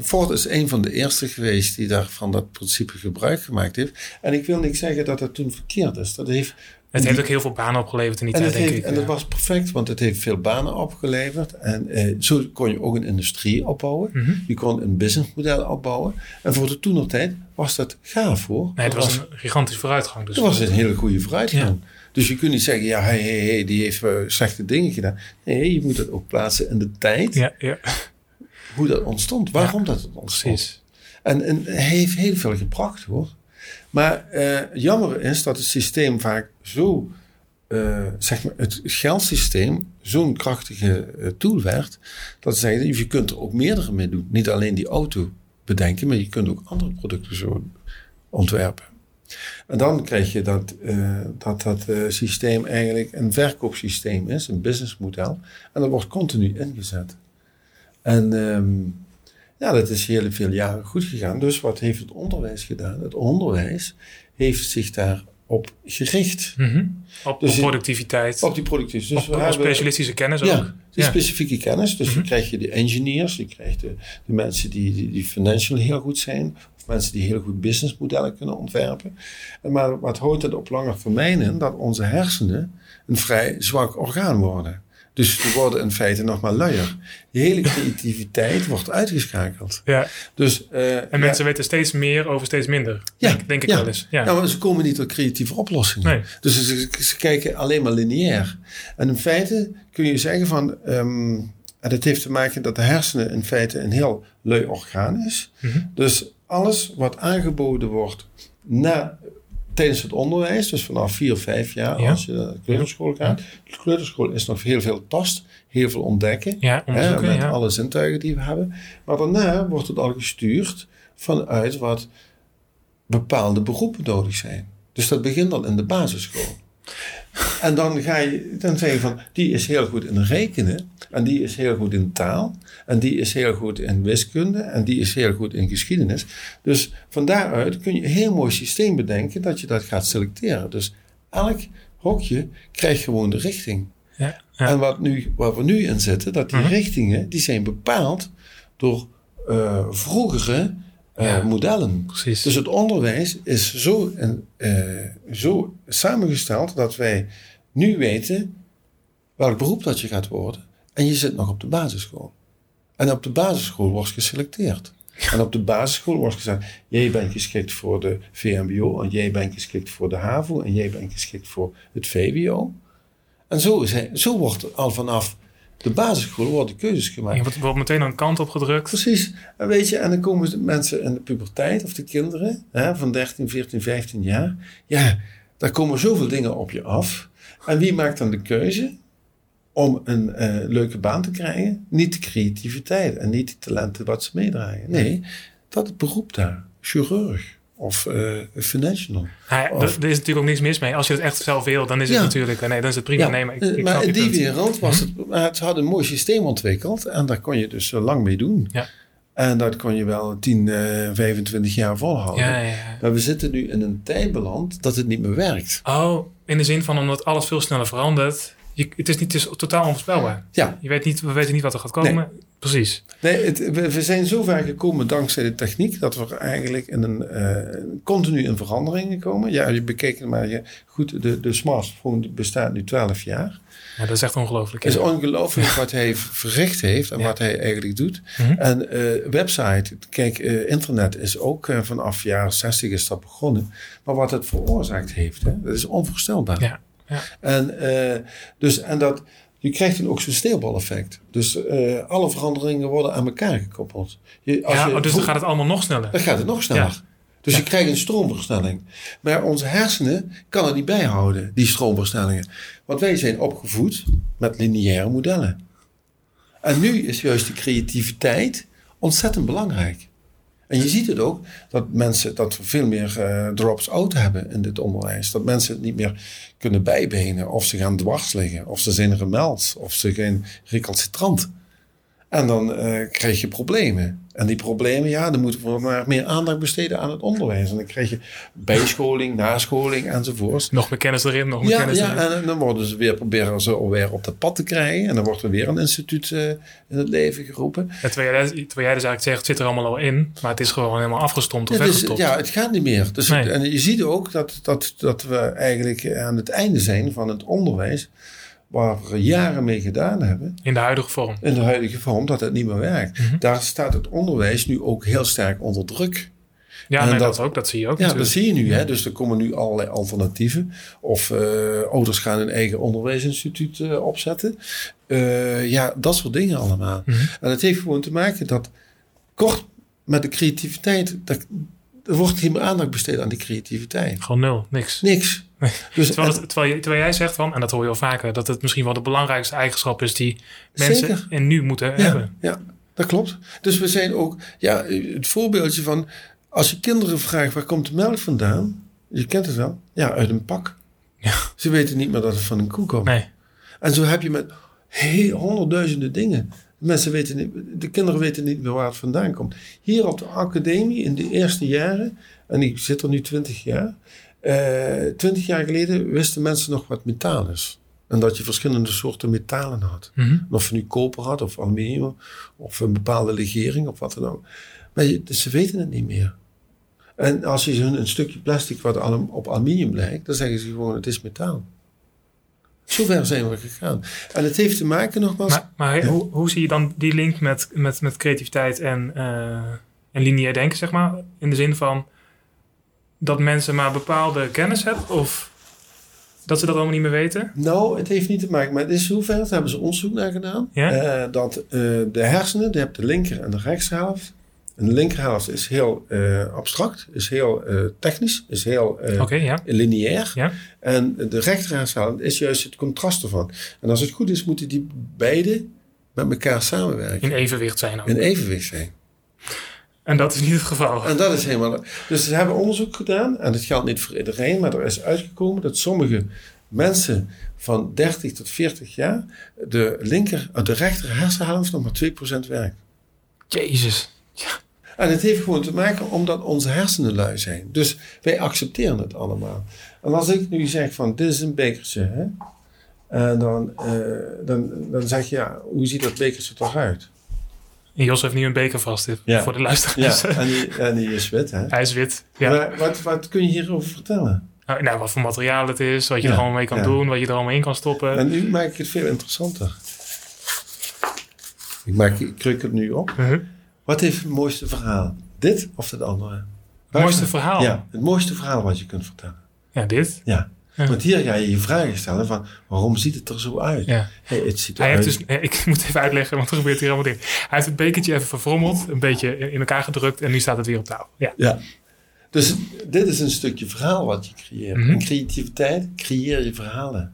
Ford is een van de eerste geweest die daar van dat principe gebruik gemaakt heeft. En ik wil niet zeggen dat dat toen verkeerd is. Dat heeft, Het heeft ook heel veel banen opgeleverd in die en, tijd, denk heeft, ik. en dat was perfect, want het heeft veel banen opgeleverd. En eh, zo kon je ook een industrie opbouwen. Mhm. Je kon een businessmodel opbouwen. En voor de toenertijd was dat gaaf hoor. Nee, het was een gigantische vooruitgang. Dus dat was een hele goede vooruitgang. Dus je kunt niet zeggen, ja, hey, hey, hey, die heeft slechte dingen gedaan. Nee, je moet dat ook plaatsen in de tijd. Ja, ja, Hoe dat ontstond. Waarom dat het ontstond. precies. En, en hij heeft heel veel gebracht hoor. Maar eh, jammer is dat het systeem vaak zo, eh, zeg maar, het geldsysteem zo'n krachtige eh, tool werd. Dat ze je kunt er ook meerdere mee doen. Niet alleen die auto bedenken, maar je kunt ook andere producten zo ontwerpen. En dan krijg je dat eh, dat, dat systeem eigenlijk een verkoopsysteem is, een businessmodel. En dat wordt continu ingezet. En ehm, ja, dat is heel veel jaren goed gegaan. Dus wat heeft het onderwijs gedaan? Het onderwijs heeft zich daarop gericht. Mhm. Op, Dus op productiviteit. Op die producties. Dus op, we op hebben- specialistische kennis ja, ook. die Ja. specifieke kennis. Dus Mhm. dan krijg je de engineers, je krijgt de, de mensen die, die, die financial heel goed zijn. Of mensen die heel goed businessmodellen kunnen ontwerpen. En Maar wat houdt het op lange termijn in? Dat onze hersenen een vrij zwak orgaan worden. Dus die worden in feite nog maar luier. Die hele creativiteit wordt uitgeschakeld. Ja. Dus, eh, En mensen weten steeds meer over steeds minder. Ja, denk, denk ik ja. wel eens. Ja. Maar ze komen niet tot creatieve oplossingen. Nee. Dus ze, ze kijken alleen maar lineair. En in feite kun je zeggen van... ehm, en dat heeft te maken dat de hersenen in feite een heel lui orgaan is. Mhm. Dus alles wat aangeboden wordt na, tijdens het onderwijs... dus vanaf vier of vijf jaar Ja. als je naar de kleuterschool gaat... De kleuterschool is nog heel veel tast, heel veel ontdekken. Ja, Hè, met ja. alle zintuigen die we hebben. Maar daarna wordt het al gestuurd vanuit wat bepaalde beroepen nodig zijn. Dus dat begint al in de basisschool. En dan ga je, dan zeg je van, die is heel goed in rekenen. En die is heel goed in taal. En die is heel goed in wiskunde. En die is heel goed in geschiedenis. Dus van daaruit kun je een heel mooi systeem bedenken dat je dat gaat selecteren. Dus elk hokje krijgt gewoon de richting. Ja, ja. En wat nu, waar we nu in zitten, dat die Mhm. richtingen, die zijn bepaald door eh, vroegere Ja. modellen. precies. Dus het onderwijs is zo, eh, zo samengesteld dat wij nu weten welk beroep dat je gaat worden. En je zit nog op de basisschool. En op de basisschool wordt geselecteerd. En op de basisschool wordt gezegd, jij bent geschikt voor de VMBO, en jij bent geschikt voor de HAVO, en jij bent geschikt voor het VWO. En zo, is hij, zo wordt al vanaf de basisschool worden keuzes gemaakt. Je wordt, wordt meteen een kant op gedrukt. Precies. En weet je, en dan komen de mensen in de puberteit, of de kinderen, hè, van 13, 14, 15 jaar. Ja, daar komen zoveel dingen op je af. En wie maakt dan de keuze om een eh, leuke baan te krijgen? Niet de creativiteit en niet de talenten wat ze meedragen. Nee, dat beroep daar. Chirurg of eh financial. Nou ja, Of- er, is natuurlijk ook niks mis mee. Als je het echt zelf wil, dan is het Ja. natuurlijk... Nee, dan is het prima. nee, maar ik, eh, ik maar in die. Mhm. wereld was het, maar het had een mooi systeem ontwikkeld en daar kon je dus eh, lang mee doen. Ja. En dat kon je wel 10, eh 25 jaar volhouden. Ja, ja, ja. Maar we zitten nu in een tijd beland dat het niet meer werkt. Oh, in de zin van omdat alles veel sneller verandert. Je, het, is niet, het is totaal onvoorspelbaar. Ja, Je weet niet, we weten niet wat er gaat komen. Precies. nee, het, we, we zijn zo ver gekomen dankzij de techniek dat we eigenlijk in een eh, continu in veranderingen komen. Ja, je bekijkt het maar je, goed, de, de smartphone bestaat nu 12 jaar. Ja, dat is echt ongelooflijk. Het is ja. ongelooflijk <laughs> wat hij verricht heeft en Ja. wat hij eigenlijk doet. Mhm. En eh, website, kijk, eh, internet is ook eh, vanaf jaren 60 is dat begonnen. Maar wat het veroorzaakt heeft, hè, dat is onvoorstelbaar. Ja, ja. En, dus, en dat, je krijgt dan ook zo'n sneeuwbaleffect. Dus eh, alle veranderingen worden aan elkaar gekoppeld. Je, als ja je oh, dus dan gaat het allemaal nog sneller. dan gaat het nog sneller. Ja. Dus Ja. je krijgt een stroomversnelling. Maar onze hersenen kan het niet bijhouden, die stroomversnellingen. Want wij zijn opgevoed met lineaire modellen. En nu is juist die creativiteit ontzettend belangrijk. En je ziet het ook dat mensen dat veel meer eh, drops out hebben in dit onderwijs. Dat mensen het niet meer kunnen bijbenen. Of ze gaan dwars liggen. Of ze zijn remeld. Of ze zijn recalcitrant. En dan eh, krijg je problemen. En die problemen, ja, dan moeten we maar meer aandacht besteden aan het onderwijs. En dan krijg je bijscholing, nascholing enzovoort. Nog meer kennis erin, nog meer Ja, kennis ja erin. en dan worden ze weer, proberen ze alweer op dat pad te krijgen. En dan wordt er weer een instituut eh, in het leven geroepen. Ja, terwijl, jij, terwijl jij dus eigenlijk zegt, het zit er allemaal al in. Maar het is gewoon helemaal afgestompt of Ja, dus, ja, het gaat niet meer. Dus Nee. het- en je ziet ook dat, dat, dat we eigenlijk aan het einde zijn van het onderwijs. Waar we jaren mee gedaan hebben. In de huidige vorm. In de huidige vorm dat het niet meer werkt. Mhm. Daar staat het onderwijs nu ook heel sterk onder druk. Ja, En nee, dat, dat- ook. Dat zie je ook Ja, dat zie je nu. Hè? Dus er komen nu allerlei alternatieven. Of eh, ouders gaan een eigen onderwijsinstituut eh, opzetten. Eh, ja, dat soort dingen allemaal. Mhm. En het heeft gewoon te maken dat kort met de creativiteit... Dat, er wordt geen meer aandacht besteed aan die creativiteit. Gewoon nul, niks. Niks. <laughs> Dus, Terwijl, het- terwijl, je- terwijl jij zegt van, en dat hoor je al vaker, dat het misschien wel de belangrijkste eigenschap is die mensen Zeker. en nu moeten ja, hebben. ja, dat klopt. Dus we zijn ook... Ja, het voorbeeldje van... Als je kinderen vraagt, waar komt de melk vandaan? Je kent het wel. Ja, uit een pak. Ja. Ze weten niet meer dat het van een koe komt. Nee. En zo heb je met heel, honderdduizenden dingen. Mensen weten niet, de kinderen weten niet meer waar het vandaan komt. Hier op de academie in de eerste jaren, en ik zit er nu twintig jaar. Eh, Twintig jaar geleden wisten mensen nog wat metaal is. En dat je verschillende soorten metalen had. Mhm. Of je nu koper had, of aluminium, of een bepaalde legering, of wat dan ook. Maar je, dus ze weten het niet meer. En als je hun een stukje plastic wat alum- op aluminium lijkt, dan zeggen ze gewoon het is metaal. Zover zijn we gegaan. En het heeft te maken nogmaals... Maar, maar Ja. hoe, hoe zie je dan die link met, met, met creativiteit en, eh en lineair denken, zeg maar? In de zin van dat mensen maar bepaalde kennis hebben of dat ze dat allemaal niet meer weten? Nou, het heeft niet te maken met... Het is zover, daar hebben ze onderzoek naar gedaan. Ja? eh, dat eh, de hersenen, je hebt de linker en de rechtshelft. En de linkerhelft is heel eh, abstract, is heel technisch, is heel ja. lineair. Ja. En de rechterhelft is juist het contrast ervan. En als het goed is, moeten die beide met elkaar samenwerken. In evenwicht zijn ook. In evenwicht zijn. En dat is niet het geval. En dat is helemaal. Dus ze hebben onderzoek gedaan, en dat geldt niet voor iedereen, maar er is uitgekomen dat sommige mensen van 30 tot 40 jaar de linker, eh, de rechter hersenhelft nog maar 2% werkt. Jezus. En het heeft gewoon te maken omdat onze hersenen lui zijn. Dus wij accepteren het allemaal. En als ik nu zeg van dit is een bekertje, hè? En dan, eh, dan, dan zeg je ja, hoe ziet dat bekertje toch uit? En Jos heeft nu een beker vast Ja. voor de luisteraars. Ja, en die, en die is wit, hè? Hij is wit. Ja. Maar wat, wat kun je hierover vertellen? Nou, nou, wat voor materiaal het is, wat je Ja, er allemaal mee kan ja. doen, wat je er allemaal in kan stoppen. En nu maak ik het veel interessanter. Ik, maak, ik kruk het nu op. Mhm. Wat heeft het mooiste verhaal? Dit of het andere? Het mooiste verhaal? Ja, het mooiste verhaal wat je kunt vertellen. Ja, dit. Ja. Ja. Want hier ga je je vragen stellen van waarom ziet het er zo uit? Ja. Hey, het ziet Hij heeft dus, <laughs> ik moet even uitleggen, want er gebeurt hier allemaal dingen. Hij heeft het bekertje even verfrommeld, een beetje in elkaar gedrukt en nu staat het weer op tafel. Ja. Ja. Dus dit is een stukje verhaal wat je creëert. Mhm. In creativiteit creëer je verhalen.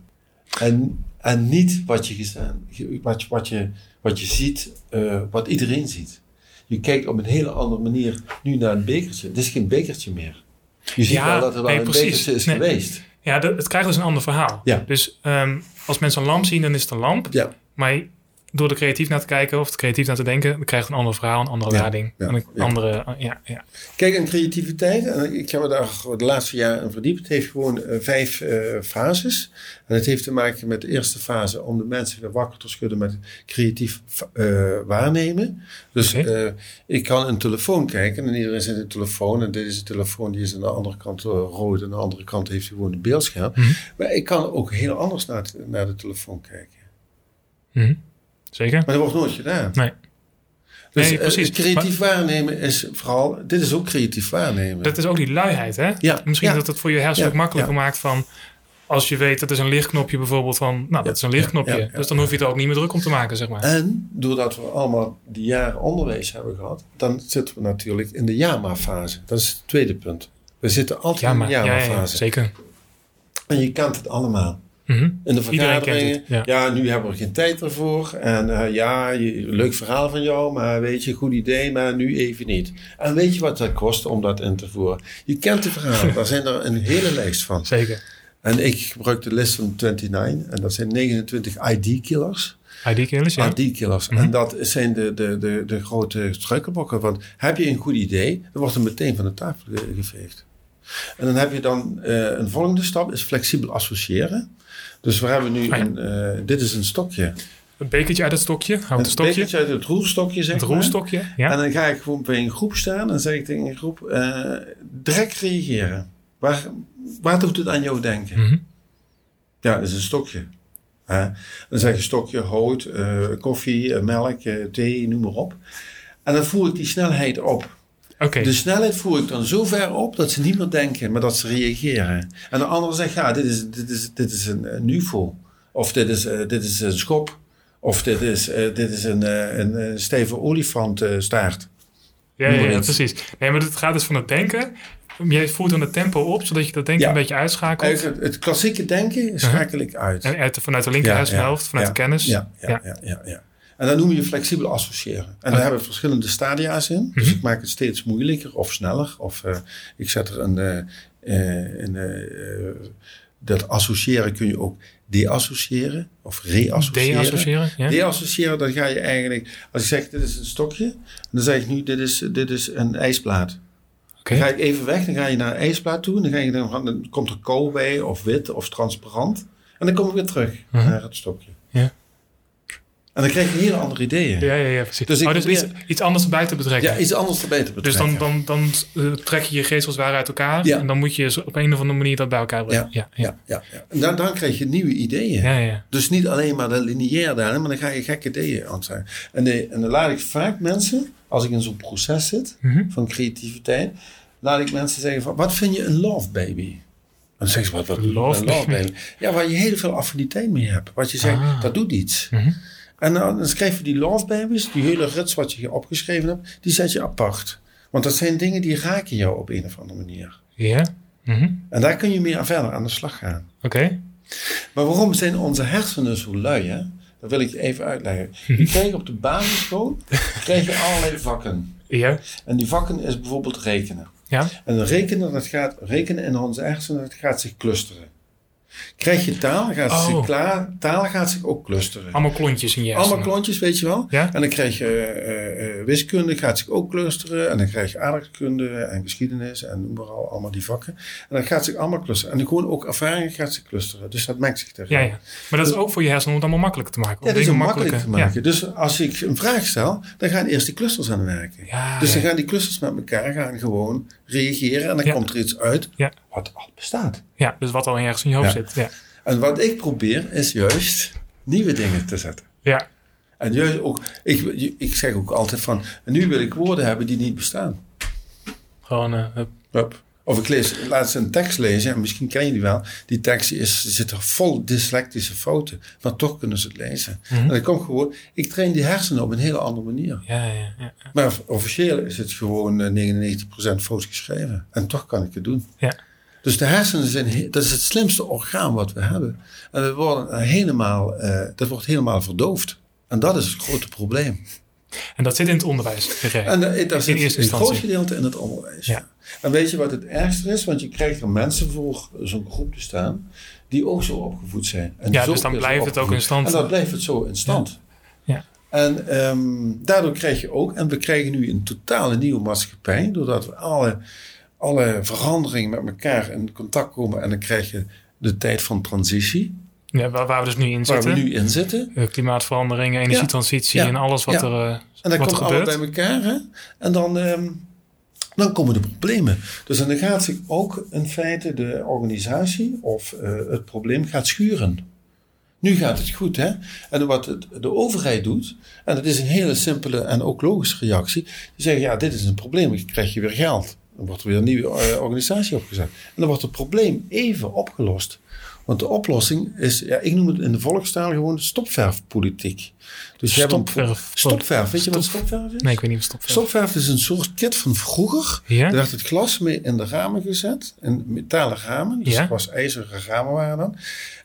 En, en niet wat je, gestaan, wat, je- wat, je, wat je ziet, eh, wat iedereen ziet. Je kijkt op een hele andere manier nu naar een bekertje. Het is geen bekertje meer. Je ziet Ja, wel dat er wel nee, een precies. bekertje is Nee. geweest. Ja, het krijgt dus een ander verhaal. Ja. Dus ehm, als mensen een lamp zien, dan is het een lamp. Ja. Maar door er creatief naar te kijken of creatief naar te denken, dan krijgt het een ander verhaal, een andere Ja, lading. ja, een ja. andere, eh, ja, ja. Kijk, en creativiteit, en ik heb me daar de laatste jaren in verdiept. Het heeft gewoon eh, vijf eh, fases. En het heeft te maken met de eerste fase om de mensen weer wakker te schudden met creatief eh, waarnemen. Dus eh, ik kan een telefoon kijken en iedereen zit een telefoon. En dit is een telefoon, die is aan de andere kant eh, rood. En aan de andere kant heeft hij gewoon een beeldscherm. Mhm. Maar ik kan ook heel anders naar, het- naar de telefoon kijken. Mhm. Zeker? Maar dat wordt nooit gedaan. Nee. Dus Nee, eh, precies. creatief waarnemen is vooral, dit is ook creatief waarnemen. Dat is ook die luiheid, hè? Ja, Misschien ja. dat het voor je hersenen ook makkelijker maakt van... Als je weet, dat is een lichtknopje bijvoorbeeld van... Nou, dat is een lichtknopje. ja, ja, dus dan hoef je het er ook niet meer druk om te maken, zeg maar. En doordat we allemaal die jaren onderwijs hebben gehad, dan zitten we natuurlijk in de JAMA-fase. Dat is het tweede punt. We zitten altijd in de ja, ja, JAMA-fase. ja, zeker. en je kent het allemaal. Mhm. In de vergaderingen, het, ja. nu hebben we geen tijd ervoor. En eh, ja, je, leuk verhaal van jou, maar weet je, goed idee, maar nu even niet. En weet je wat dat kost om dat in te voeren? Je kent de verhalen, daar zijn er een hele lijst van. <laughs> Zeker. En ik gebruik de list van 29, en dat zijn 29 ID-killers. ID-killers, ja. ID-killers. Mhm. En dat zijn de, de, de, de grote struikelblokken. Want heb je een goed idee, dan wordt het meteen van de tafel ge- geveegd. En dan heb je dan eh, een volgende stap, is flexibel associëren. Dus we hebben nu een, eh, dit is een stokje. Een bekertje uit het stokje, houten Een stokje. bekertje uit het roerstokje, zeg Het maar. roerstokje, ja. En dan ga ik gewoon bij een groep staan en zeg ik tegen een groep, eh, direct reageren. Waar, waar doet het aan jou denken? Mhm. Ja, dat is een stokje. Hè? Dan zeg je stokje, hout, eh, koffie, melk, thee, noem maar op. En dan voer ik die snelheid op. De snelheid voer ik dan zo ver op dat ze niet meer denken, maar dat ze reageren. En de andere zegt, ja, dit is, dit is, dit is een, een UFO. Of dit is, eh, dit is een schop. Of dit is, eh, dit is een, eh, een, stevige olifantstaart. ja, ja, ja, precies. Nee, maar het gaat dus van het denken. Jij voert dan het tempo op, zodat je dat denken Ja. een beetje uitschakelt. Het, het klassieke denken schakel ik uit. En uit, vanuit de linker Ja, hersenhelft, ja, vanuit de kennis. Ja, ja, Ja. ja. En dan noem je flexibel associëren. En daar hebben we verschillende stadia's in. Dus Mhm. ik maak het steeds moeilijker of sneller. Of eh, ik zet er een... eh, eh, een dat associëren kun je ook deassociëren of reassociëren. De-associëren, ja. Deassociëren, dan ga je eigenlijk... Als ik zeg, dit is een stokje. Dan zeg ik nu, dit is, dit is een ijsplaat. Dan ga ik even weg, dan ga je naar een ijsplaat toe. En dan, ga je, dan, dan komt er kou bij, of wit, of transparant. En dan kom ik weer terug Mhm. naar het stokje. Ja. En dan krijg je hele andere ideeën. Ja, ja, ja, precies. Dus ik oh, dus probeer- iets, iets anders erbij te betrekken. Ja, iets anders erbij te dus betrekken. dan, dan, dan eh, trek je je geest als ware uit elkaar. Ja. En dan moet je op een of andere manier dat bij elkaar brengen. Ja, ja. ja, ja, ja. En dan, dan krijg je nieuwe ideeën. ja, ja. Dus niet alleen maar de lineair daarin, maar dan ga je gekke ideeën aan zijn. En, de, en dan laat ik vaak mensen, als ik in zo'n proces zit Mhm. van creativiteit, laat ik mensen zeggen van, wat vind je een love baby? En dan zeggen ze, wat, wat Love love, een love baby? Ja, waar je heel veel affiniteit mee hebt. Wat je zegt, Ah. dat doet iets. Mhm. En dan, dan schrijf je die love babies, die hele rits wat je hier opgeschreven hebt, die zet je apart. Want dat zijn dingen die raken jou op een of andere manier. Ja. Mhm. En daar kun je meer verder aan de slag gaan. Oké. Maar waarom zijn onze hersenen zo lui? Hè? Dat wil ik even uitleggen. Je krijgt op de basisschool krijg je allerlei vakken. Ja. En die vakken is bijvoorbeeld rekenen. Ja. En rekenen, dat gaat, rekenen in onze hersenen, dat gaat zich clusteren. Krijg je taal, gaat het Oh. zich klaar, taal gaat zich ook clusteren. Allemaal klontjes in je hersenen. Allemaal klontjes, weet je wel. Ja. En dan krijg je eh, eh, wiskunde, gaat zich ook clusteren. En dan krijg je aardrijkskunde en geschiedenis en noem maar al, allemaal die vakken. En dan gaat zich allemaal clusteren. En gewoon ook ervaringen gaat zich clusteren. Dus dat maakt zich tegen. Ja, ja. Maar dat is ook voor je hersenen om het allemaal makkelijker te maken. Ja, dat is dingen ook makkelijk te makkelijker- maken. Dus als ik een vraag stel, dan gaan eerst die clusters aan werken. Ja, dus dan gaan die clusters met elkaar gaan gewoon reageren. En dan komt er iets uit wat al bestaat. Ja. dus wat al ergens in je hoofd zit. Ja. En wat ik probeer is juist nieuwe dingen te zetten. Ja. En juist ook, ik, ik zeg ook altijd van, nu wil ik woorden hebben die niet bestaan. Gewoon, eh, hup. Hup. Of ik lees laatst een tekst lezen, en misschien ken je die wel. Die tekst is, zit er vol dyslectische fouten, maar toch kunnen ze het lezen. Mhm. En dat komt gewoon, ik train die hersenen op een hele andere manier. Ja, ja, ja. ja. Maar officieel is het gewoon eh, 99% fout geschreven. En toch kan ik het doen. Ja. Dus de hersenen zijn, dat is het slimste orgaan wat we hebben. En we worden helemaal, eh, dat wordt helemaal verdoofd. En dat is het grote probleem. En dat zit in het onderwijs. ik. En dat, dat In is eerste een groot instantie. gedeelte in het onderwijs. Ja. En weet je wat het ergste is? Want je krijgt er mensen voor zo'n groep te staan die ook zo opgevoed zijn. En Ja, dus dan blijft het ook in stand. En dan blijft het zo in stand. Ja. En ehm, daardoor krijg je ook, en we krijgen nu een totale nieuwe maatschappij, doordat we alle, alle veranderingen met elkaar in contact komen en dan krijg je de tijd van transitie, Ja, waar, waar we dus nu in waar zitten. we nu in zitten. Eh, klimaatverandering, energietransitie Ja. en alles wat er, eh, En dan wat komt gebeurt. bij elkaar. Hè? En dan, ehm, dan komen de problemen. Dus dan gaat zich ook in feite de organisatie of eh, het probleem gaat schuren. Nu gaat het goed, hè? En wat het- de overheid doet, en dat is een hele simpele en ook logische reactie. Die zeggen, ja, dit is een probleem, dan krijg je weer geld. Dan wordt er weer een nieuwe eh, organisatie opgezet. En dan wordt het probleem even opgelost. Want de oplossing is, ja, ik noem het in de volkstaal gewoon stopverfpolitiek. Dus je hebt een- Stopverf. Stopverf, weet je wat Stop- stopverf is? Nee, ik weet niet wat stopverf. Stopverf is een soort kit van vroeger. Ja? Er werd het glas mee in de ramen gezet, in metalen ramen. Dus Ja. het was ijzeren ramen waren dan.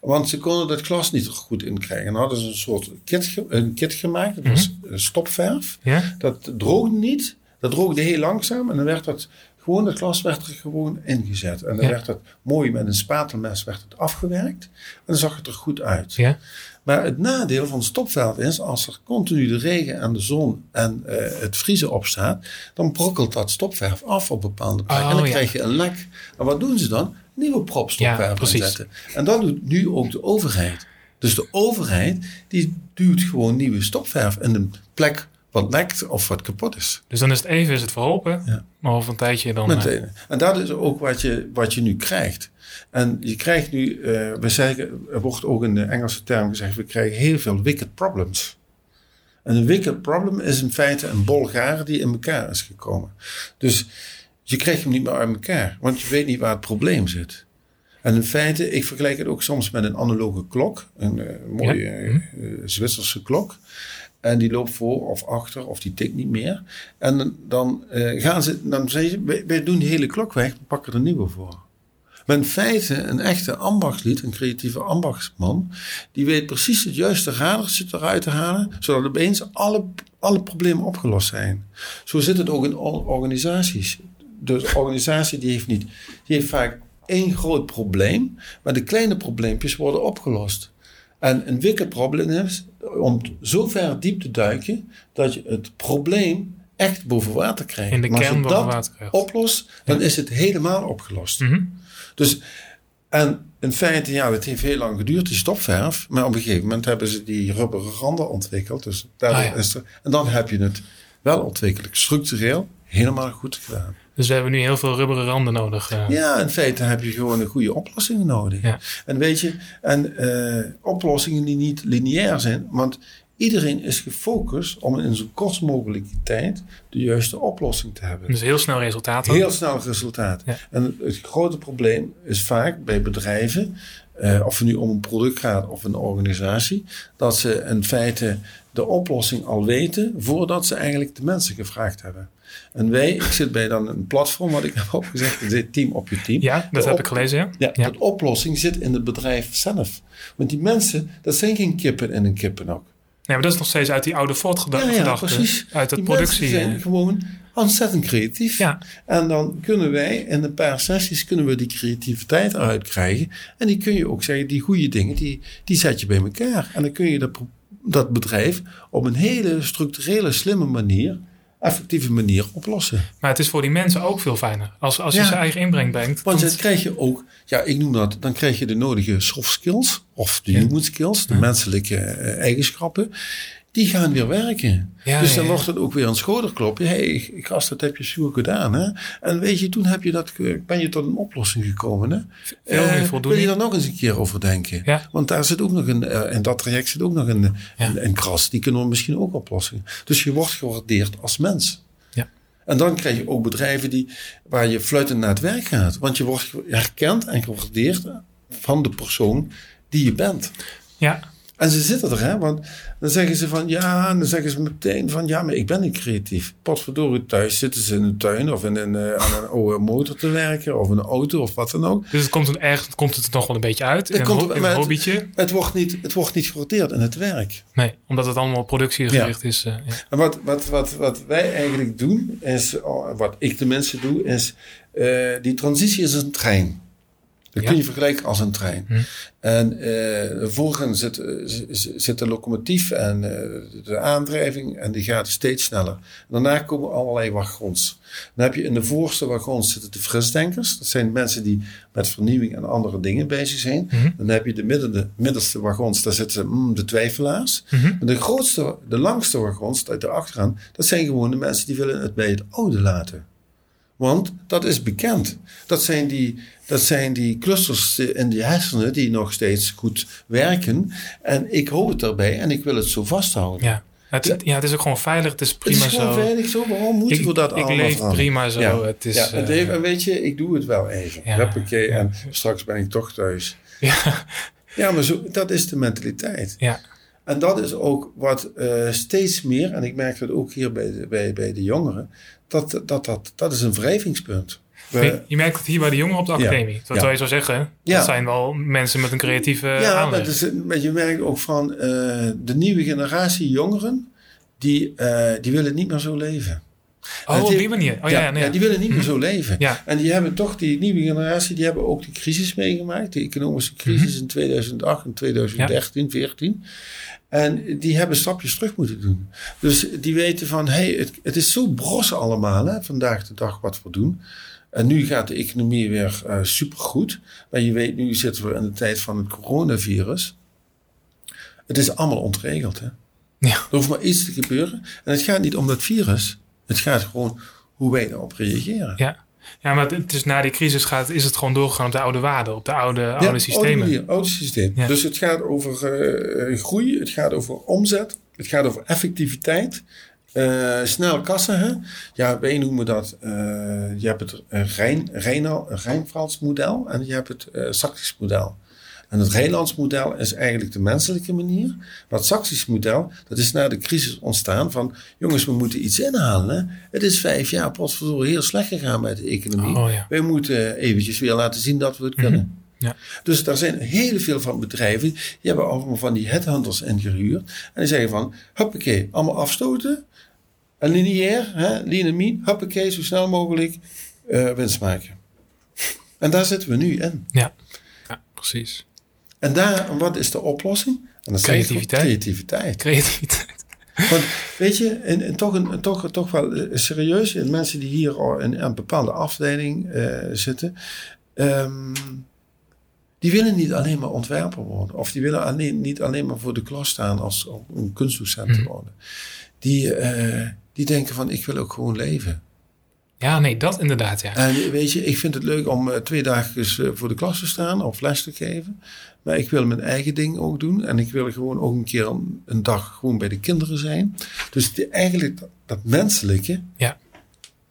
Want ze konden dat glas niet goed in krijgen. En dan hadden ze een soort kit, een kit gemaakt. Dat was eh, stopverf. Ja? Dat droogde niet. Dat droogde heel langzaam. En dan werd dat gewoon, het glas werd er gewoon ingezet. En dan Ja. werd dat mooi met een spatelmes werd het afgewerkt. En dan zag het er goed uit. Ja? Maar het nadeel van stopverf is, als er continu de regen en de zon en eh, het vriezen opstaat, dan brokkelt dat stopverf af op bepaalde plekken. Oh, en dan ja. krijg je een lek. En wat doen ze dan? Nieuwe prop Ja, stopverf precies. aanzetten. En dat doet nu ook de overheid. Dus de overheid, die duwt gewoon nieuwe stopverf in een plek wat lekt of wat kapot is. Dus dan is het even is het verholpen, Ja. maar over een tijdje dan... Met, eh, en dat is ook wat je, wat je nu krijgt. En je krijgt nu, eh, we zeggen, er wordt ook in de Engelse term gezegd, we krijgen heel veel wicked problems. En een wicked problem is in feite een bol garen die in elkaar is gekomen. Dus je krijgt hem niet meer uit elkaar, want je weet niet waar het probleem zit. En in feite, ik vergelijk het ook soms met een analoge klok, een eh, mooie Ja. eh, Zwitserse klok. En die loopt voor of achter of die tikt niet meer. En dan, eh, gaan ze, dan zeggen ze, wij, doen die hele klok weg, we pakken er een nieuwe voor. Maar in feite, een echte ambachtslied, een creatieve ambachtsman, die weet precies het juiste radertje eruit te halen, zodat opeens alle, alle problemen opgelost zijn. Zo zit het ook in or- organisaties. De organisatie die heeft niet, die heeft vaak één groot probleem, maar de kleine probleempjes worden opgelost. En een wicked probleem is om zo ver diep te duiken dat je het probleem echt boven water krijgt. In de Maar als kern je boven dat water krijgt. oplost, dan is het helemaal opgelost. mhm. Dus, en in feite, ja, het heeft heel lang geduurd, die stopverf. Maar op een gegeven moment hebben ze die rubberen randen ontwikkeld. Dus daardoor Ah, ja. is er, en dan heb je het wel ontwikkeld, structureel, helemaal goed gedaan. Dus we hebben nu heel veel rubberen randen nodig. eh. Ja, in feite heb je gewoon een goede oplossingen nodig. Ja. En weet je, en eh, oplossingen die niet lineair zijn, want iedereen is gefocust om in zo kort mogelijke tijd de juiste oplossing te hebben. Dus heel snel resultaten. Heel snel resultaat. Ja. En het, het grote probleem is vaak bij bedrijven, eh, of het nu om een product gaat of een organisatie, dat ze in feite de oplossing al weten voordat ze eigenlijk de mensen gevraagd hebben. En wij, ik zit bij dan een platform wat ik heb opgezet, het heet Team op je team. Ja, dat De heb ik gelezen, ja. Ja, Ja. de oplossing zit in het bedrijf zelf. Want die mensen, dat zijn geen kippen in een kippenhok. Nee, maar dat is nog steeds uit die oude Ford-gedachte. Ja, ja, precies. Uit het Die productie. mensen zijn eh, gewoon ontzettend creatief. Ja. En dan kunnen wij in een paar sessies kunnen we die creativiteit eruit krijgen. En die kun je ook zeggen, die goede dingen, die, die zet je bij elkaar. En dan kun je dat, dat bedrijf op een hele structurele, slimme manier, effectieve manier oplossen. Maar het is voor die mensen ook veel fijner. Als, als je Ja. zijn eigen inbreng brengt. Want dan- krijg je ook, ja, ik noem dat, dan krijg je de nodige soft skills, of de Ja. human skills, de menselijke eh, eigenschappen. Die gaan weer werken. Ja, dus dan ja. wordt het ook weer een schouderklopje. Hé, hey, gast, dat heb je zo gedaan. Hè? En weet je, toen heb je dat, ge- ben je tot een oplossing gekomen. Hè? Veel meer Eh, voldoening. Wil je daar nog eens een keer over denken? Ja. Want daar zit ook nog een, eh, in dat traject zit ook nog een, een, een kras. Die kunnen we misschien ook oplossen. Dus je wordt gewaardeerd als mens. Ja. En dan krijg je ook bedrijven die, waar je fluitend naar het werk gaat. Want je wordt herkend en gewaardeerd van de persoon die je bent. Ja, En ze zitten er, hè? Want dan zeggen ze van ja, en dan zeggen ze meteen van ja, maar ik ben niet creatief. Potverdorie, thuis zitten ze in een tuin of in een, eh, aan een oude motor te werken of een auto of wat dan ook. dus het komt, er ergens komt het nog wel een beetje uit. Het een, komt- in maar een hobbytje. Het wordt niet, het wordt niet gewaardeerd in het werk. Nee, omdat het allemaal productiegericht is. eh, ja. En wat, wat, wat, wat wij eigenlijk doen, is, oh, wat ik tenminste doe, is eh, die transitie is een trein. Dat kun je vergelijken als een trein. Hm. En voorin zit, eh, zit de locomotief en eh, de aandrijving en die gaat steeds sneller. Daarna komen allerlei wagons. Dan heb je in de voorste wagons zitten de frisdenkers. Dat zijn mensen die met vernieuwing en andere dingen bezig zijn. Mhm. Dan heb je de, midden, de middelste wagons, daar zitten mm, de twijfelaars. Maar de grootste, de langste wagons uit de achteraan, dat zijn gewoon de mensen die willen het bij het oude laten. Want dat is bekend. Dat zijn die, dat zijn die clusters in die hersenen die nog steeds goed werken. En ik hou het daarbij en ik wil het zo vasthouden. Ja. Het, ja, het is ook gewoon veilig. Het is het prima is gewoon zo. veilig zo. Waarom moeten Ik, we dat ik allemaal leef veranderen? prima zo. Ja. Het is, ja, en eh, en weet je, ik doe het wel even. Ja. Huppakee, en straks ben ik toch thuis. ja, Ja, maar zo, dat is de mentaliteit. ja, En dat is ook wat eh, steeds meer, en ik merk dat ook hier bij de, bij, bij de jongeren, dat, dat, dat, dat is een wrijvingspunt. We- je, merkt het hier bij de jongeren op de Ja. academie. Terwijl Ja. je zou zeggen, Ja. dat zijn wel mensen met een creatieve ja, is- maar je merkt ook van eh, de nieuwe generatie jongeren, die, eh, die willen niet meer zo leven. Oh, op die manier. Oh ja, ja, nee, ja, die willen niet meer zo leven. Ja. En die hebben toch, die nieuwe generatie, die hebben ook die crisis meegemaakt. De economische crisis Mhm. in 2008 en 2013, 14. En die hebben stapjes terug moeten doen. Dus die weten van, hey, het, het is zo bros allemaal, hè, vandaag de dag wat we doen. En nu gaat de economie weer eh supergoed. Maar je weet, nu zitten we in de tijd van het coronavirus. Het is allemaal ontregeld, hè. Ja. Er hoeft maar iets te gebeuren. En het gaat niet om dat virus. Het gaat gewoon hoe wij daarop reageren. Ja. ja, maar het is na die crisis gaat, is het gewoon doorgegaan op de oude waarden, op de oude, oude oude systemen. manier, oude systeem. Ja. Dus het gaat over eh, groei, het gaat over omzet, het gaat over effectiviteit. eh snel kassen, hè? Ja, wij noemen dat, eh, je hebt het Rijn, Rijnal- Rijnvalds model en je hebt het Saxisch model. En het Rijnlands model is eigenlijk de menselijke manier. Maar het Saxisch model, dat is na de crisis ontstaan van... jongens, we moeten iets inhalen. Hè? Het is vijf jaar potverdorie heel slecht gegaan met de economie. Oh ja. Wij moeten eventjes weer laten zien dat we het kunnen. Ja. Dus er zijn heel veel van bedrijven... die hebben allemaal van die headhunters ingehuurd. En die zeggen van, hoppakee, allemaal afstoten. En lineair, hè, lean and mean, hoppakee, zo snel mogelijk eh, winst maken. <laughs> En daar zitten we nu in. Ja. ja, precies. En daar, wat is de oplossing? En Creativiteit. creativiteit. Creativiteit. Want weet je, en, en toch, een, toch, toch wel eh, serieus, en mensen die hier al in een bepaalde afdeling eh, zitten, ehm, die willen niet alleen maar ontwerper worden. Of die willen alleen, niet alleen maar voor de klas staan als een kunstdocent te Mhm. worden. Die, eh, die denken van, ik wil ook gewoon leven. Ja, nee, dat inderdaad, ja. En weet je, ik vind het leuk om eh, twee dagen voor de klas te staan of les te geven. Maar ik wil mijn eigen ding ook doen. En ik wil gewoon ook een keer een, een dag gewoon bij de kinderen zijn. Dus die- eigenlijk dat, dat menselijke, Ja.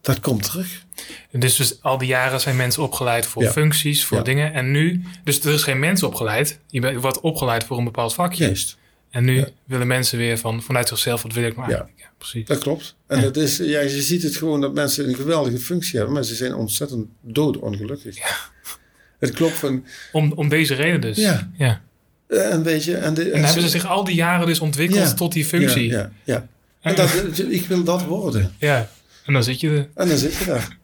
dat komt terug. Dus, dus al die jaren zijn mensen opgeleid voor Ja. functies, voor Ja. dingen. En nu, dus er is geen mens opgeleid. Je bent- wordt opgeleid voor een bepaald vakje. Juist, En nu Ja. willen mensen weer van, vanuit zichzelf, wat wil ik nou Ja. eigenlijk? Ja, precies. dat klopt. En Ja. dat is, ja, je ziet het gewoon dat mensen een geweldige functie hebben. Maar ze zijn ontzettend doodongelukkig. Het klopt van, Om, om deze reden dus. Ja. ja. eh, en weet je... En, de, En hebben ze zich al die jaren dus ontwikkeld Ja. tot die functie. Ja, ja, ja. En dat, ik wil dat worden. Ja. En dan zit je er. En dan zit je daar.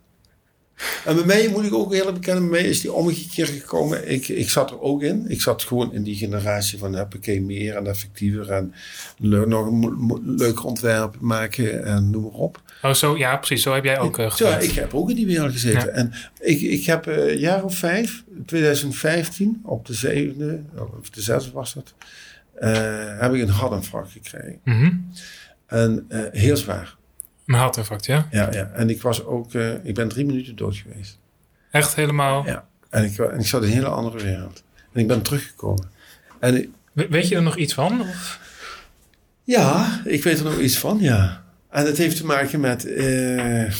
En bij mij moet ik ook eerlijk bekennen, bij mij is die omgekeerd gekomen. Ik, ik zat er ook in. Ik zat gewoon in die generatie van huppakee meer en effectiever en le- nog een leuk ontwerp maken en noem maar op. Oh, zo, ja, precies. Zo heb jij ook uh, Zo, ik heb ook in die wereld gezeten. Ja. En ik, ik heb eh, een jaar of vijf, 2015, op de zevende, of de zesde was dat, eh, heb ik een hartinfarct gekregen. Mhm. En eh, heel zwaar. Een hartinfarct, ja? Ja, ja. En ik was ook, eh, ik ben drie minuten dood geweest. Echt helemaal. Ja. En ik, en ik zat in een hele andere wereld. En ik ben teruggekomen. En ik- We- Weet je er nog iets van? Of? ja, ik weet er nog iets van, ja. En het heeft te maken met... eh,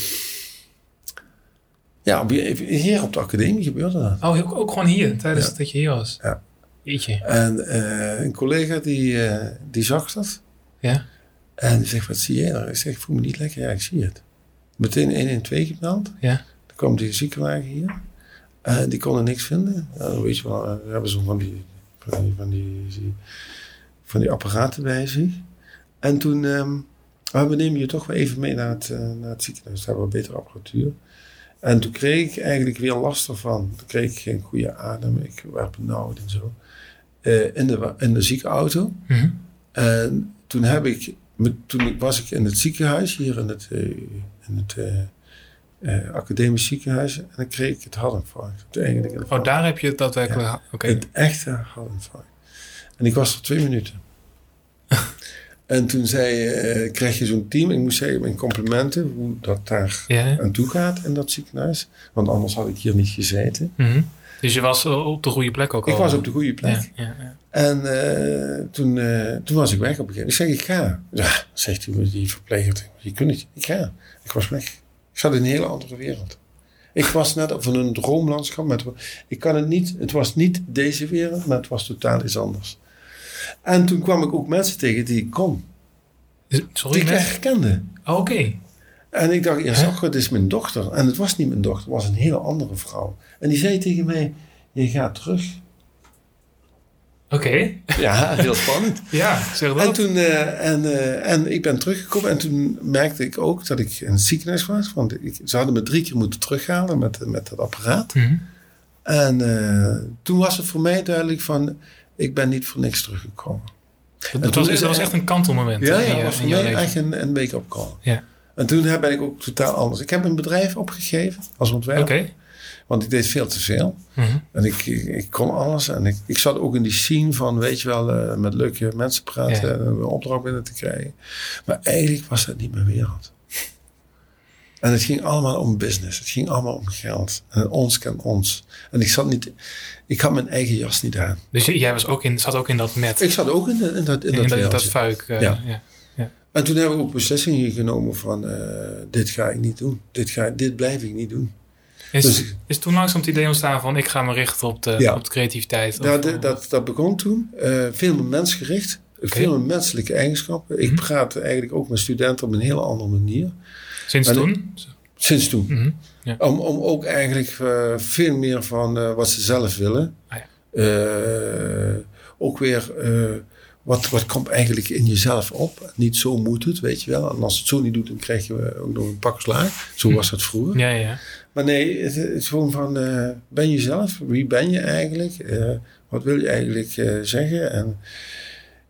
Ja, hier op de academie gebeurde dat. Oh, ook, ook gewoon hier, tijdens Ja. dat je hier was? Ja. Jeetje. En eh, een collega die, die zag dat. Ja? En die zegt, wat zie jij daar? Ik zeg, ik voel me niet lekker. Ja, ik zie het. Meteen 112 gebeld. Ja. Dan kwam die ziekenwagen hier. En die konden niks vinden. Dan weet je wel, we hebben zo van die, van die, van die, van die apparaten bij zich. En toen, ah, we nemen je toch wel even mee naar het, eh, naar het ziekenhuis. Daar hebben we betere apparatuur. En toen kreeg ik eigenlijk weer last ervan. Toen kreeg ik geen goede adem. Ik werd benauwd en zo. In, de, in de ziekenauto. Mhm. En toen, heb ik, toen was ik in het ziekenhuis, hier in het, eh, in het eh, eh, academisch ziekenhuis. En dan kreeg ik het hartinfarct. Oh, daar heb je het daadwerkelijk... Oké. het echte hartinfarct. En ik was er twee minuten. <laughs> en toen zei, krijg je zo'n team. Ik moest zeggen, mijn complimenten, hoe dat daar Ja. aan toe gaat in dat ziekenhuis. Want anders had ik hier niet gezeten. Mhm. Dus je was op de goede plek ook Ik al? was op de goede plek. Ja, ja, ja. En eh, toen, eh, toen was ik weg op een gegeven moment. Ik zeg, ik ga. Ja, zegt die verpleger. Je kunt niet. Ik ga. Ik was weg. Ik zat in een hele andere wereld. Ik was net van een droomlandschap. Met, ik kan het niet. Het was niet deze wereld, maar het was totaal iets anders. En toen kwam ik ook mensen tegen die ik kon. Is- Die Sorry, ik herkende. Oh, Oké. En ik dacht eerst, Hè? oh, het is mijn dochter. En het was niet mijn dochter, het was een hele andere vrouw. En die zei tegen mij, je gaat terug. Oké. Ja, <laughs> heel spannend. Ja, zeg dat. En, toen, eh, en, eh, en ik ben teruggekomen en toen merkte ik ook dat ik in het ziekenhuis was. Want ik, ze hadden me drie keer moeten terughalen met, met dat apparaat. Mhm. En eh, toen was het voor mij duidelijk van, ik ben niet voor niks teruggekomen. Dat, was, is- dat was echt een kantelmoment. Ja, ja dat was voor mij echt een, een wake-up call. Ja. En toen ben ik ook totaal anders. Ik heb een bedrijf opgegeven als ontwerper. Want ik deed veel te veel. Mhm. En ik, ik, ik kon alles. En ik, ik zat ook in die scene van, weet je wel, eh, met leuke mensen praten Ja. en een opdracht binnen te krijgen. Maar eigenlijk was dat niet mijn wereld. En het ging allemaal om business. Het ging allemaal om geld. En ons kan ons. En ik zat niet, ik had mijn eigen jas niet aan. Dus jij was ook in, zat ook in dat net. Ik zat ook in, de- in dat, in in dat, dat, dat eh, Ja. ja. En toen hebben we ook beslissingen genomen van, eh, dit ga ik niet doen. Dit, ga, dit blijf ik niet doen. Is, Dus- is toen langzaam het idee ontstaan van ik ga me richten op de, Ja. op de creativiteit? Of, Ja, de- dat, dat begon toen. eh, veel meer mensgericht. Veel meer menselijke eigenschappen. Ik Mhm. praat eigenlijk ook met studenten op een hele andere manier. Sinds en- toen? Sinds toen. Mhm. Om, om ook eigenlijk eh, veel meer van eh, wat ze zelf willen. Ah, ja. Eh, ook weer eh, wat, wat komt eigenlijk in jezelf op. Niet zo moet het, weet je wel. En als het zo niet doet, dan krijg je ook nog een pak slaag. Zo Hm. was dat vroeger. Ja, ja. Maar nee, het, het is gewoon van, eh, ben je zelf? Wie ben je eigenlijk? Eh, wat wil je eigenlijk eh, zeggen? En,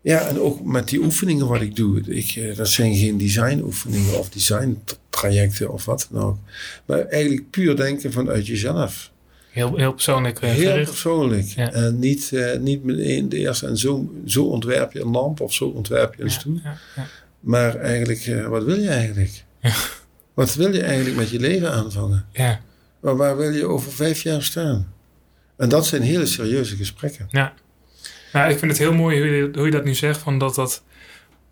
ja, en ook met die oefeningen wat ik doe. Ik, dat zijn geen designoefeningen of designtrajecten of wat dan ook. Maar eigenlijk puur denken vanuit jezelf. Heel, heel persoonlijk eh, Heel gericht. persoonlijk. Ja. En niet, eh, niet meteen de eerste. En zo, zo ontwerp je een lamp of zo ontwerp je een stoel. Ja, ja. Maar eigenlijk, eh, wat wil je eigenlijk? Wat wil je eigenlijk met je leven aanvangen? ja. Maar waar wil je over vijf jaar staan? En dat zijn hele serieuze gesprekken. Ja. Nou, ik vind het heel mooi hoe je, hoe je dat nu zegt. Van dat, dat,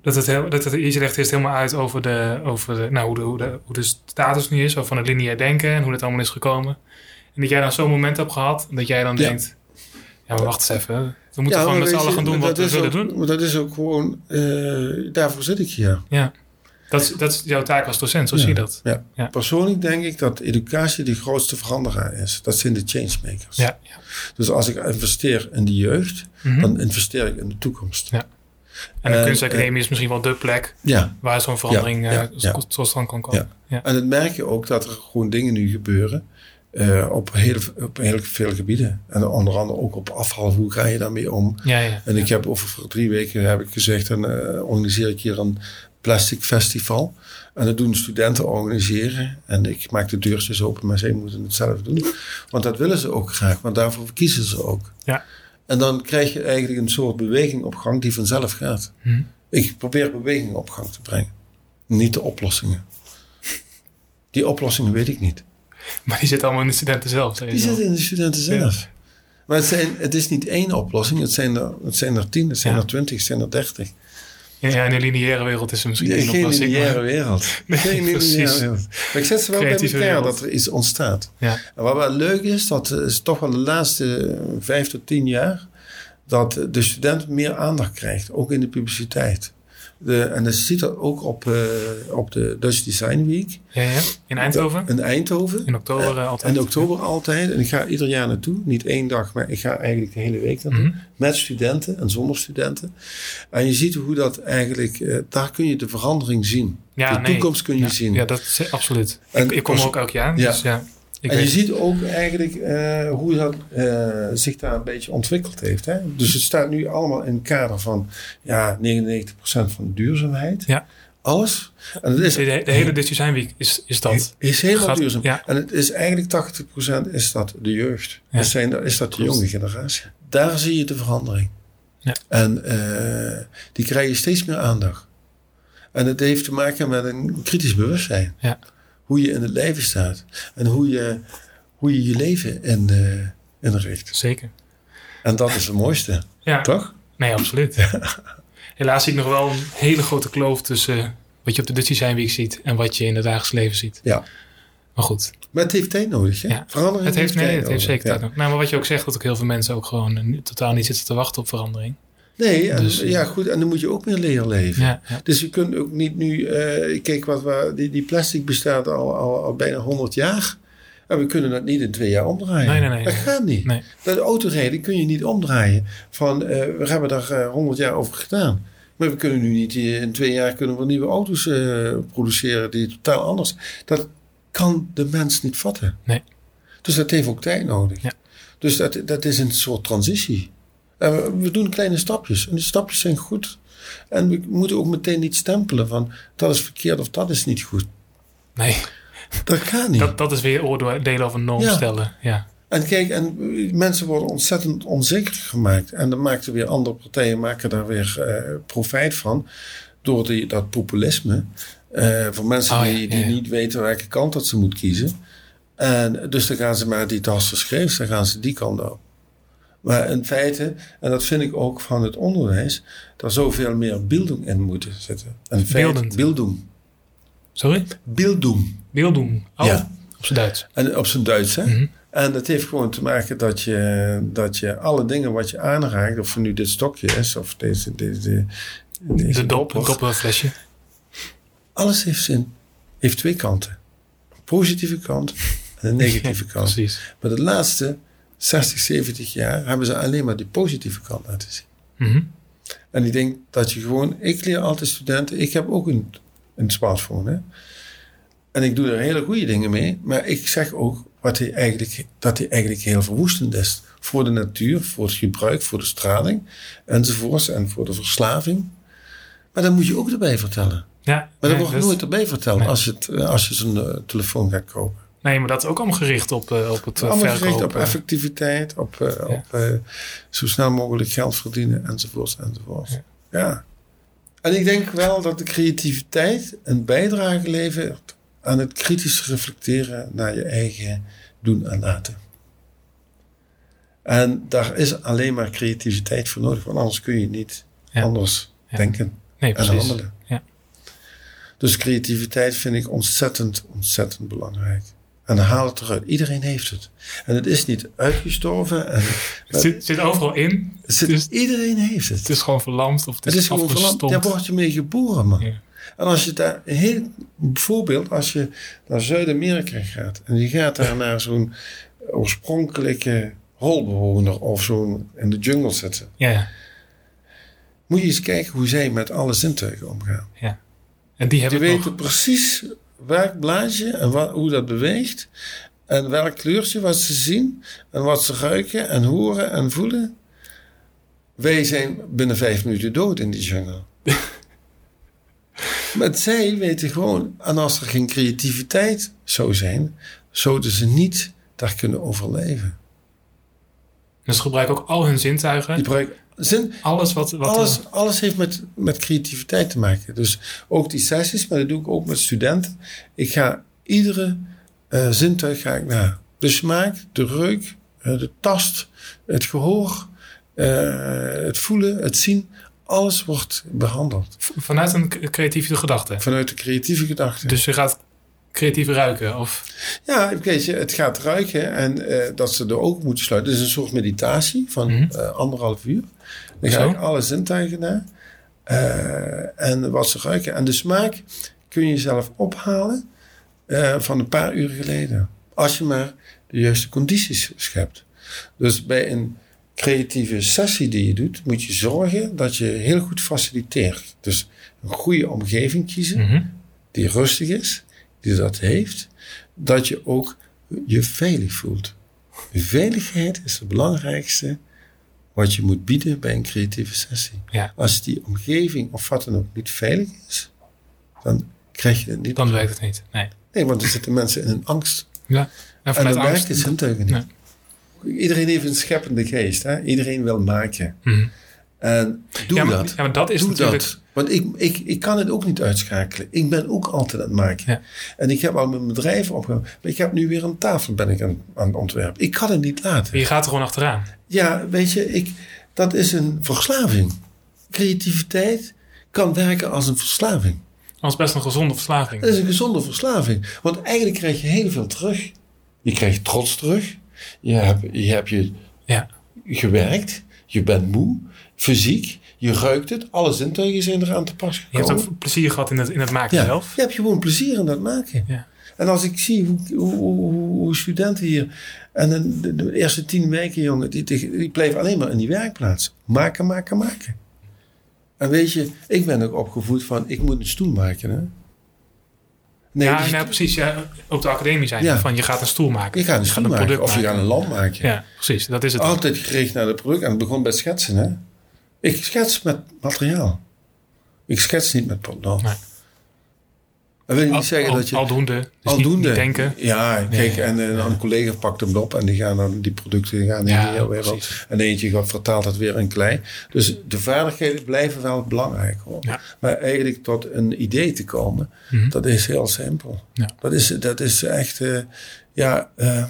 dat het heel, dat het, je legt eerst helemaal uit over, de, over de, nou, hoe, de, hoe, de, hoe de status nu is. Van het lineair denken en hoe dat allemaal is gekomen. En dat jij dan zo'n moment hebt gehad. Dat jij dan Ja. denkt. Ja, maar wacht eens even. We moeten gewoon met z'n allen gaan doen wat we dat willen ook- doen. Maar dat is ook gewoon, eh, daarvoor zit ik hier. Ja. Dat, is- dat is jouw taak als docent. Zo zie je dat. Ja. Persoonlijk denk ik dat educatie de grootste veranderaar is. Dat zijn de changemakers. Ja. ja. Dus als ik investeer in de jeugd, Mhm. dan investeer ik in de toekomst. Ja. En de En, kunstacademie is misschien wel de plek Ja, waar zo'n verandering Ja, eh, ja, tot stand kan komen. Ja. en dan merk je ook dat er gewoon dingen nu gebeuren eh, op, heel, op heel veel gebieden. En onder andere ook op afval. Hoe ga je daarmee om? Ja, ja. En ik heb over drie weken heb ik gezegd, dan eh, organiseer ik hier een plastic festival. En dat doen studenten organiseren. En ik maak de deurtjes open, maar zij moeten het zelf doen. Want dat willen ze ook graag, want daarvoor kiezen ze ook. Ja. En dan krijg je eigenlijk een soort beweging op gang die vanzelf gaat. Hm. Ik probeer beweging op gang te brengen. Niet de oplossingen. Die oplossingen weet ik niet. <laughs> Maar die zit allemaal in de studenten zelf. Die zitten in de studenten zelf. Maar het, zijn, het is niet één oplossing. Het zijn er, het zijn er tien, het zijn Ja. er twintig, het zijn er dertig. Ja, in een lineaire wereld is het misschien één op <laughs> Geen lineaire maar- wereld. Geen precies. lineaire wereld. Maar ik zet ze wel Creatieve bij elkaar wereld. dat er iets ontstaat. Ja. En wat wel leuk is, dat is toch wel de laatste eh, vijf tot tien jaar... dat de student meer aandacht krijgt, ook in de publiciteit. De, en dat ziet dat ook op, eh, op de Dutch Design Week. Ja, ja. In Eindhoven? In Eindhoven. In oktober eh, altijd. In oktober altijd. En ik ga ieder jaar naartoe. Niet één dag, maar ik ga eigenlijk de hele week naartoe. Mhm. Met studenten en zonder studenten. En je ziet hoe dat eigenlijk... eh, daar kun je de verandering zien. Ja, de nee. toekomst kun je zien. Ja, dat is absoluut. En ik, ik kom ook elk jaar, Ja. dus ja. Ik en je ziet ook eigenlijk eh, hoe dat eh, zich daar een beetje ontwikkeld heeft. Hè? Dus het staat nu allemaal in het kader van ja, 99% van duurzaamheid. Ja. Alles. En het is, de, de, de hele Design Week is, is dat. is helemaal Gaat- duurzaam. ja. En het is eigenlijk 80% is dat de jeugd. Ja. Dat zijn, is dat de jonge generatie. Daar zie je de verandering. Ja. En eh, die krijgen steeds meer aandacht. En het heeft te maken met een kritisch bewustzijn. Ja. Hoe je in het leven staat. En hoe je hoe je, je leven in, eh, inricht. Zeker. En dat is het mooiste, Ja, toch? nee, absoluut. Helaas zie ik nog wel een hele grote kloof tussen wat je op de Dutch Design Week ziet en wat je in het dagelijks leven ziet. Ja. Maar goed, Maar het heeft tijd nodig, hè? Ja. Verandering het heeft, nee, het heeft zeker tijd nodig. Nou, maar wat je ook zegt, dat ook heel veel mensen ook gewoon eh, totaal niet zitten te wachten op verandering. Nee, en, Dus- ja goed, en dan moet je ook meer leren leven. Ja, ja. Dus je kunt ook niet nu... eh, kijk, wat we, die, die plastic bestaat al, al, al bijna 100 jaar. En we kunnen dat niet in twee jaar omdraaien. Nee, nee, nee, dat gaat niet. Nee. Dat autorijden kun je niet omdraaien. Van, eh, we hebben daar eh, 100 jaar over gedaan. Maar we kunnen nu niet... eh, In twee jaar kunnen we nieuwe auto's eh, produceren die totaal anders... Dat kan de mens niet vatten. Nee. Dus dat heeft ook tijd nodig. Ja. Dus dat, dat is een soort transitie. We, doen kleine stapjes. En die stapjes zijn goed. En we moeten ook meteen niet stempelen van dat is verkeerd of dat is niet goed. Nee, Dat gaat niet. dat, dat is weer oordelen over norm Ja. stellen. Ja. En kijk, en mensen worden ontzettend onzeker gemaakt. En dan maken weer andere partijen maken daar weer eh, profijt van. Door die, dat populisme. eh, voor mensen Oh ja, die, die ja, niet weten welke kant dat ze moeten kiezen. En dus dan gaan ze maar die tas verschreven, dan gaan ze die kant op. Maar in feite, en dat vind ik ook van het onderwijs, daar zoveel meer beelding in moeten zitten. En Beeldend. Beelding. Sorry? Beelding. Beelddoen. Oh, Ja. op zijn Duits. En op zijn Duits, hè? Mhm. En dat heeft gewoon te maken dat je, dat je alle dingen wat je aanraakt, of het nu dit stokje is, of deze, deze, deze De dop, dopper, dopperflesje. alles heeft zin, heeft twee kanten. Een positieve kant en een negatieve <laughs> kant. Precies. Maar de laatste 60, 70 jaar hebben ze alleen maar die positieve kant laten zien. Mhm. En ik denk dat je gewoon, ik leer altijd studenten, ik heb ook een, een smartphone. Hè? En ik doe er hele goede dingen mee, maar ik zeg ook wat hij eigenlijk, dat hij eigenlijk heel verwoestend is. Voor de natuur, voor het gebruik, voor de straling enzovoorts en voor de verslaving. Maar dat moet je ook erbij vertellen. Ja, Maar dat nee, wordt dat- nooit erbij verteld Nee. als, je het, eh, als je zo'n eh, telefoon gaat kopen. Nee, maar dat is ook allemaal gericht op, eh, op het eh, Allemaal gericht op verkopen. effectiviteit, op, eh, op zo snel mogelijk geld verdienen enzovoorts enzovoorts. Ja. Ja. En ik denk wel dat de creativiteit een bijdrage levert aan het kritisch reflecteren naar je eigen doen en laten. En daar is alleen maar creativiteit voor nodig, want anders kun je niet Ja. anders denken Nee, en handelen. Ja. Dus creativiteit vind ik ontzettend, ontzettend belangrijk. En haal het eruit. Iedereen heeft het. En het is niet uitgestorven. En <laughs> Het zit, zit overal in. zit- Dus- iedereen heeft het. Het is gewoon verlamd of het is, Het is gewoon verlamd. Daar word je mee geboren, man. Ja. En als je daar, een heel bijvoorbeeld, als je naar Zuid-Amerika gaat en je gaat daar naar zo'n oorspronkelijke holbewoner of zo'n in de jungle zitten, Ja, ja. moet je eens kijken hoe zij met alle zintuigen omgaan. En die Die hebben het weten nog. precies welk blaadje en wa- hoe dat beweegt. En welk kleurtje wat ze zien. En wat ze ruiken en horen en voelen. Wij zijn binnen vijf minuten dood in die jungle. <laughs> maar zij weten gewoon, en als er geen creativiteit zou zijn, zouden ze niet daar kunnen overleven. Dus ze gebruiken ook al hun zintuigen. Die gebruiken zin, alles wat... wat alles, alles heeft met, met creativiteit te maken. Dus ook die sessies, maar dat doe ik ook met studenten. Ik ga iedere eh, zintuig ga ik na. De smaak, de reuk, eh, de tast, het gehoor, eh, het voelen, het zien. Alles wordt behandeld Vanuit een creatieve gedachte. vanuit de creatieve gedachte. Dus je gaat creatief ruiken. Of, Ja, weet je, het gaat ruiken en eh, dat ze de ogen moeten sluiten. Het is een soort meditatie van Mhm. eh, anderhalf uur. Dan ga ik alle zintuigen na. Eh, en wat ze ruiken. En de smaak kun je zelf ophalen eh, van een paar uur geleden. Als je maar de juiste condities schept. Dus bij een creatieve sessie die je doet, moet je zorgen dat je heel goed faciliteert. Dus een goede omgeving kiezen Mhm. die rustig is, die dat heeft, dat je ook je veilig voelt. Veiligheid is het belangrijkste wat je moet bieden bij een creatieve sessie. Ja. Als die omgeving of wat dan ook niet veilig is, dan krijg je het niet. Dan werkt het niet. Nee. Nee, want dan zitten mensen in een angst. Ja. En En dan werkt het zintuigen niet. Iedereen heeft een scheppende geest. Hè? Iedereen wil maken. Mhm. En doe ja, maar, dat. Ja, maar dat is Doe natuurlijk... dat. Want ik, ik, ik kan het ook niet uitschakelen. Ik ben ook altijd aan het maken. Ja. En ik heb al mijn bedrijf opgehouden. Maar ik heb nu weer een tafel ben ik aan, aan het ontwerpen. Ik kan het niet laten. Je gaat er gewoon achteraan. Ja, weet je, ik, dat is een verslaving. Creativiteit kan werken als een verslaving. Dat is best een gezonde verslaving. Dat is een gezonde verslaving. Want eigenlijk krijg je heel veel terug. Je krijgt trots terug. Je hebt je, hebt je Ja. gewerkt. Je bent moe. Fysiek. Je ruikt het. Alle zintuigen zijn eraan te pas Je hebt ook plezier gehad in het, in het maken Ja, zelf. je hebt gewoon plezier in dat maken. Ja. En als ik zie hoe, hoe, hoe, studenten hier... En de, de, de eerste tien weken, jongen, die, die, blijven alleen maar in die werkplaats. Maken, maken, maken. En weet je, ik ben ook opgevoed van, ik moet een stoel maken. Hè? Nee, ja, die nou, precies. Ja, ook de academie zijn Ja. van je gaat een stoel maken. je gaat een Je stoel maken, product of je gaat een lamp maken. Ja, precies. Dat is het. Altijd gericht naar het product. En het begon bij schetsen. Hè? Ik schets met materiaal. Ik schets niet met potlood. Nee. Dat wil niet Al, zeggen al- dat je... aldoende. Dus Aldoende. Niet, niet denken. Ja, kijk, en eh, een collega pakt hem op en die gaan dan die producten die gaan in Ja, de hele wereld. En eentje gaat- vertaalt het weer in klei. Dus de vaardigheden blijven wel belangrijk hoor. Ja. Maar eigenlijk tot een idee te komen, Mhm. dat is heel simpel. Dat, is, dat is echt, eh, ja, ehm,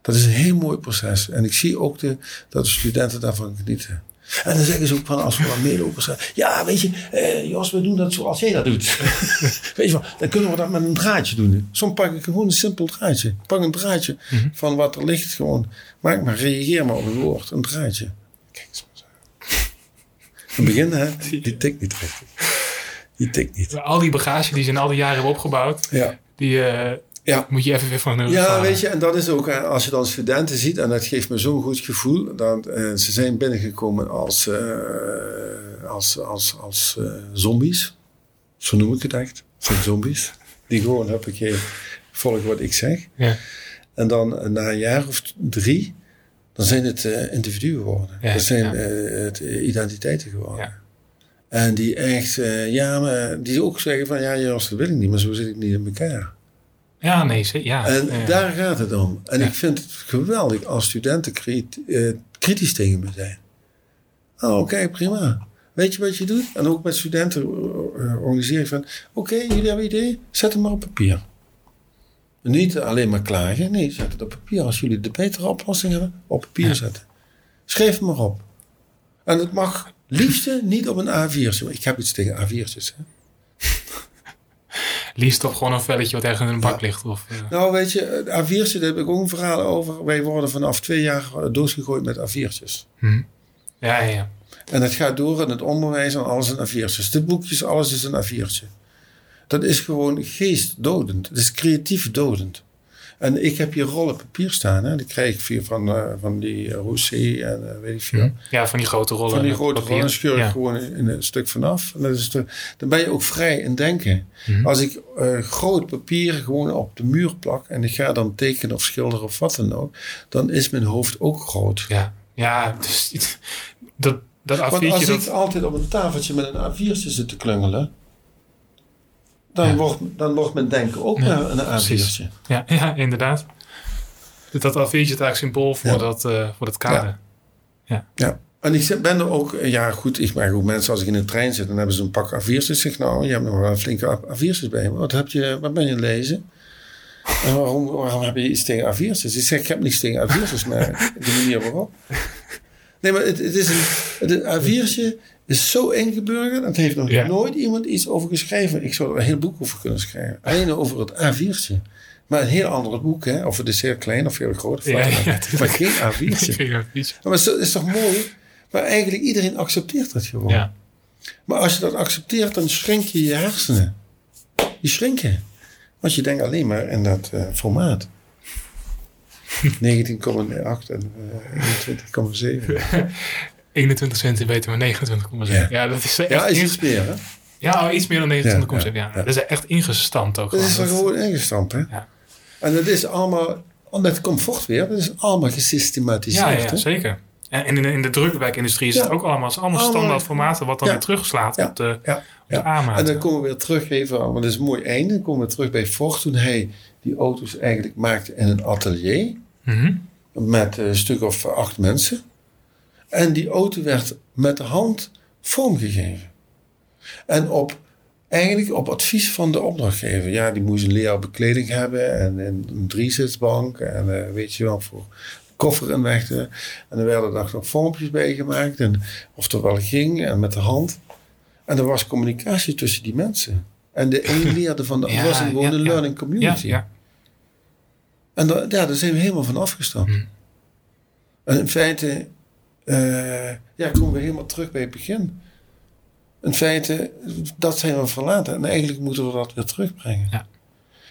dat is een heel mooi proces. En ik zie ook de, dat de studenten daarvan genieten. En dan zeggen ze ook van, als we dan meelopers zijn. Ja, weet je, eh, Jos, we doen dat zoals jij dat doet. <laughs> weet je wel, dan kunnen we dat met een draadje doen. Soms pak ik gewoon een simpel draadje. Ik pak een draadje Mhm. van wat er ligt gewoon. Maak maar, reageer maar op een woord. Een draadje. Kijk eens maar zo. In het begin, hè, <laughs> die tikt niet richtig. Die tikt niet. Al die bagage die ze in al die jaren hebben opgebouwd, Ja. die eh, Ja. moet je even weer van Ja, weet je, en dat is ook, als je dan studenten ziet, en dat geeft me zo'n goed gevoel, dat eh, ze zijn binnengekomen als, eh, als, als, als eh, zombies. Zo noem ik het echt. Zijn zombies. Die gewoon, heb ik volgen wat ik zeg. Ja. En dan na een jaar of drie, dan zijn het individuen geworden. Ja, dat zijn het, identiteiten geworden. Ja. En die echt, ja, maar die ook zeggen van, ja, Jos, dat wil ik niet, maar zo zit ik niet in elkaar. Ja, nee, ze- ja. En ja. daar gaat het om. En Ja. ik vind het geweldig als studenten eh, kritisch tegen me zijn. Oh, oké, prima. Weet je wat je doet? En ook met studenten eh, organiseer ik van... Oké, jullie hebben een idee? Zet het maar op papier. Niet alleen maar klagen. Nee, zet het op papier. Als jullie de betere oplossing hebben, op papier zetten. Schrijf het maar op. En het mag liefste niet op een A4'tje. Ik heb iets tegen A4'tjes. Hè? Liefst toch gewoon een velletje wat ergens in een bak ligt. Of, eh, Nou, weet je, het A4'tje, daar heb ik ook een verhaal over. Wij worden vanaf twee jaar doosgegooid met A4'tjes. hm. Ja, ja, ja. En dat gaat door in het onderwijs en alles in A4'tjes. De boekjes, alles is een A4'tje. Dat is gewoon geestdodend. Het is creatief dodend. En ik heb hier rollen papier staan. Hè. Die krijg ik via van, eh, van die uh, Rousset en eh, weet ik veel. ja, van die grote rollen. Van die grote papier. rollen scheur ik Ja. gewoon in een stuk vanaf. En dat is de, dan ben je ook vrij in denken. Mhm. Als ik eh, groot papier gewoon op de muur plak en ik ga dan tekenen of schilderen of wat dan ook, dan is mijn hoofd ook groot. Ja, ja dus, <laughs> dat, dat Want A4'tje, als dat, ik altijd op een tafeltje met een A4'tje zit te klungelen, dan, Ja. wordt, dan wordt mijn denken ook Ja, naar een precies. A4'tje. ja, ja, inderdaad. Dus dat A4'tje is eigenlijk symbool voor, Ja. dat, eh, voor dat kader. Ja. En ik ben er ook, ja goed, ik maak ook mensen als ik in een trein zit, dan hebben ze een pak A4'tjes. Ik zeg nou, je hebt nog wel een flinke A- A4'tjes bij je. Wat, heb je, wat ben je lezen? En waarom, waarom heb je iets tegen A4'tjes? Ik zeg, ik heb niets tegen A4'tjes, maar de manier waarop. <laughs> Nee, maar het, het is een, het A4'tje is zo ingeburgerd. Het heeft nog Ja. nooit iemand iets over geschreven. Ik zou er een heel boek over kunnen schrijven. Alleen over het A4'tje. Maar een heel ander boek, hè? Of het is heel klein of heel groot. Ja, ja, maar geen A4'tje. Ik weet niet. Maar het is, toch mooi? Maar eigenlijk iedereen accepteert dat gewoon. Ja. Maar als je dat accepteert, dan shrink je je hersenen. Die shrinken. Want je denkt alleen maar in dat eh, formaat. <laughs> 19,8 en eh, 21,7. <laughs> 21 centimeter, maar 29,7. Ja. Ja. dat is echt Ja, is iets meer, hè? ja, oh, iets meer dan 29,7. Ja, Ja, ja, ja. Dat is echt ingestampt ook. Dat is gewoon. ingestampt, hè? Ja. En dat is allemaal, met comfort weer, dat is allemaal gesystematiseerd, Ja, ja, zeker. En in de, in de drukwerkindustrie is het ook allemaal, het is allemaal standaard formaten wat dan weer terugslaat op de, Ja, op ja. de A-maat. En dan komen we weer terug even, want dat is een mooi einde. Dan komen we terug bij Ford toen hij die auto's eigenlijk maakte in een atelier. Mhm. met een stuk of acht mensen. En die auto werd met de hand vormgegeven. En op, eigenlijk op advies van de opdrachtgever. Ja, die moest een leren bekleding hebben en een, een driezitsbank en eh, weet je wel, voor koffer en wegte. En er werden daar nog vormpjes bij gemaakt en of dat wel ging en met de hand. En er was communicatie tussen die mensen. En de een <laughs> leerde van de Ja, het was gewoon ja, een ja. learning Ja, community. ja. En da- ja, daar zijn we helemaal van afgestapt. Hmm. En in feite, eh, ja, komen we helemaal terug bij het begin. In feite, dat zijn we verlaten. En eigenlijk moeten we dat weer terugbrengen. Ja.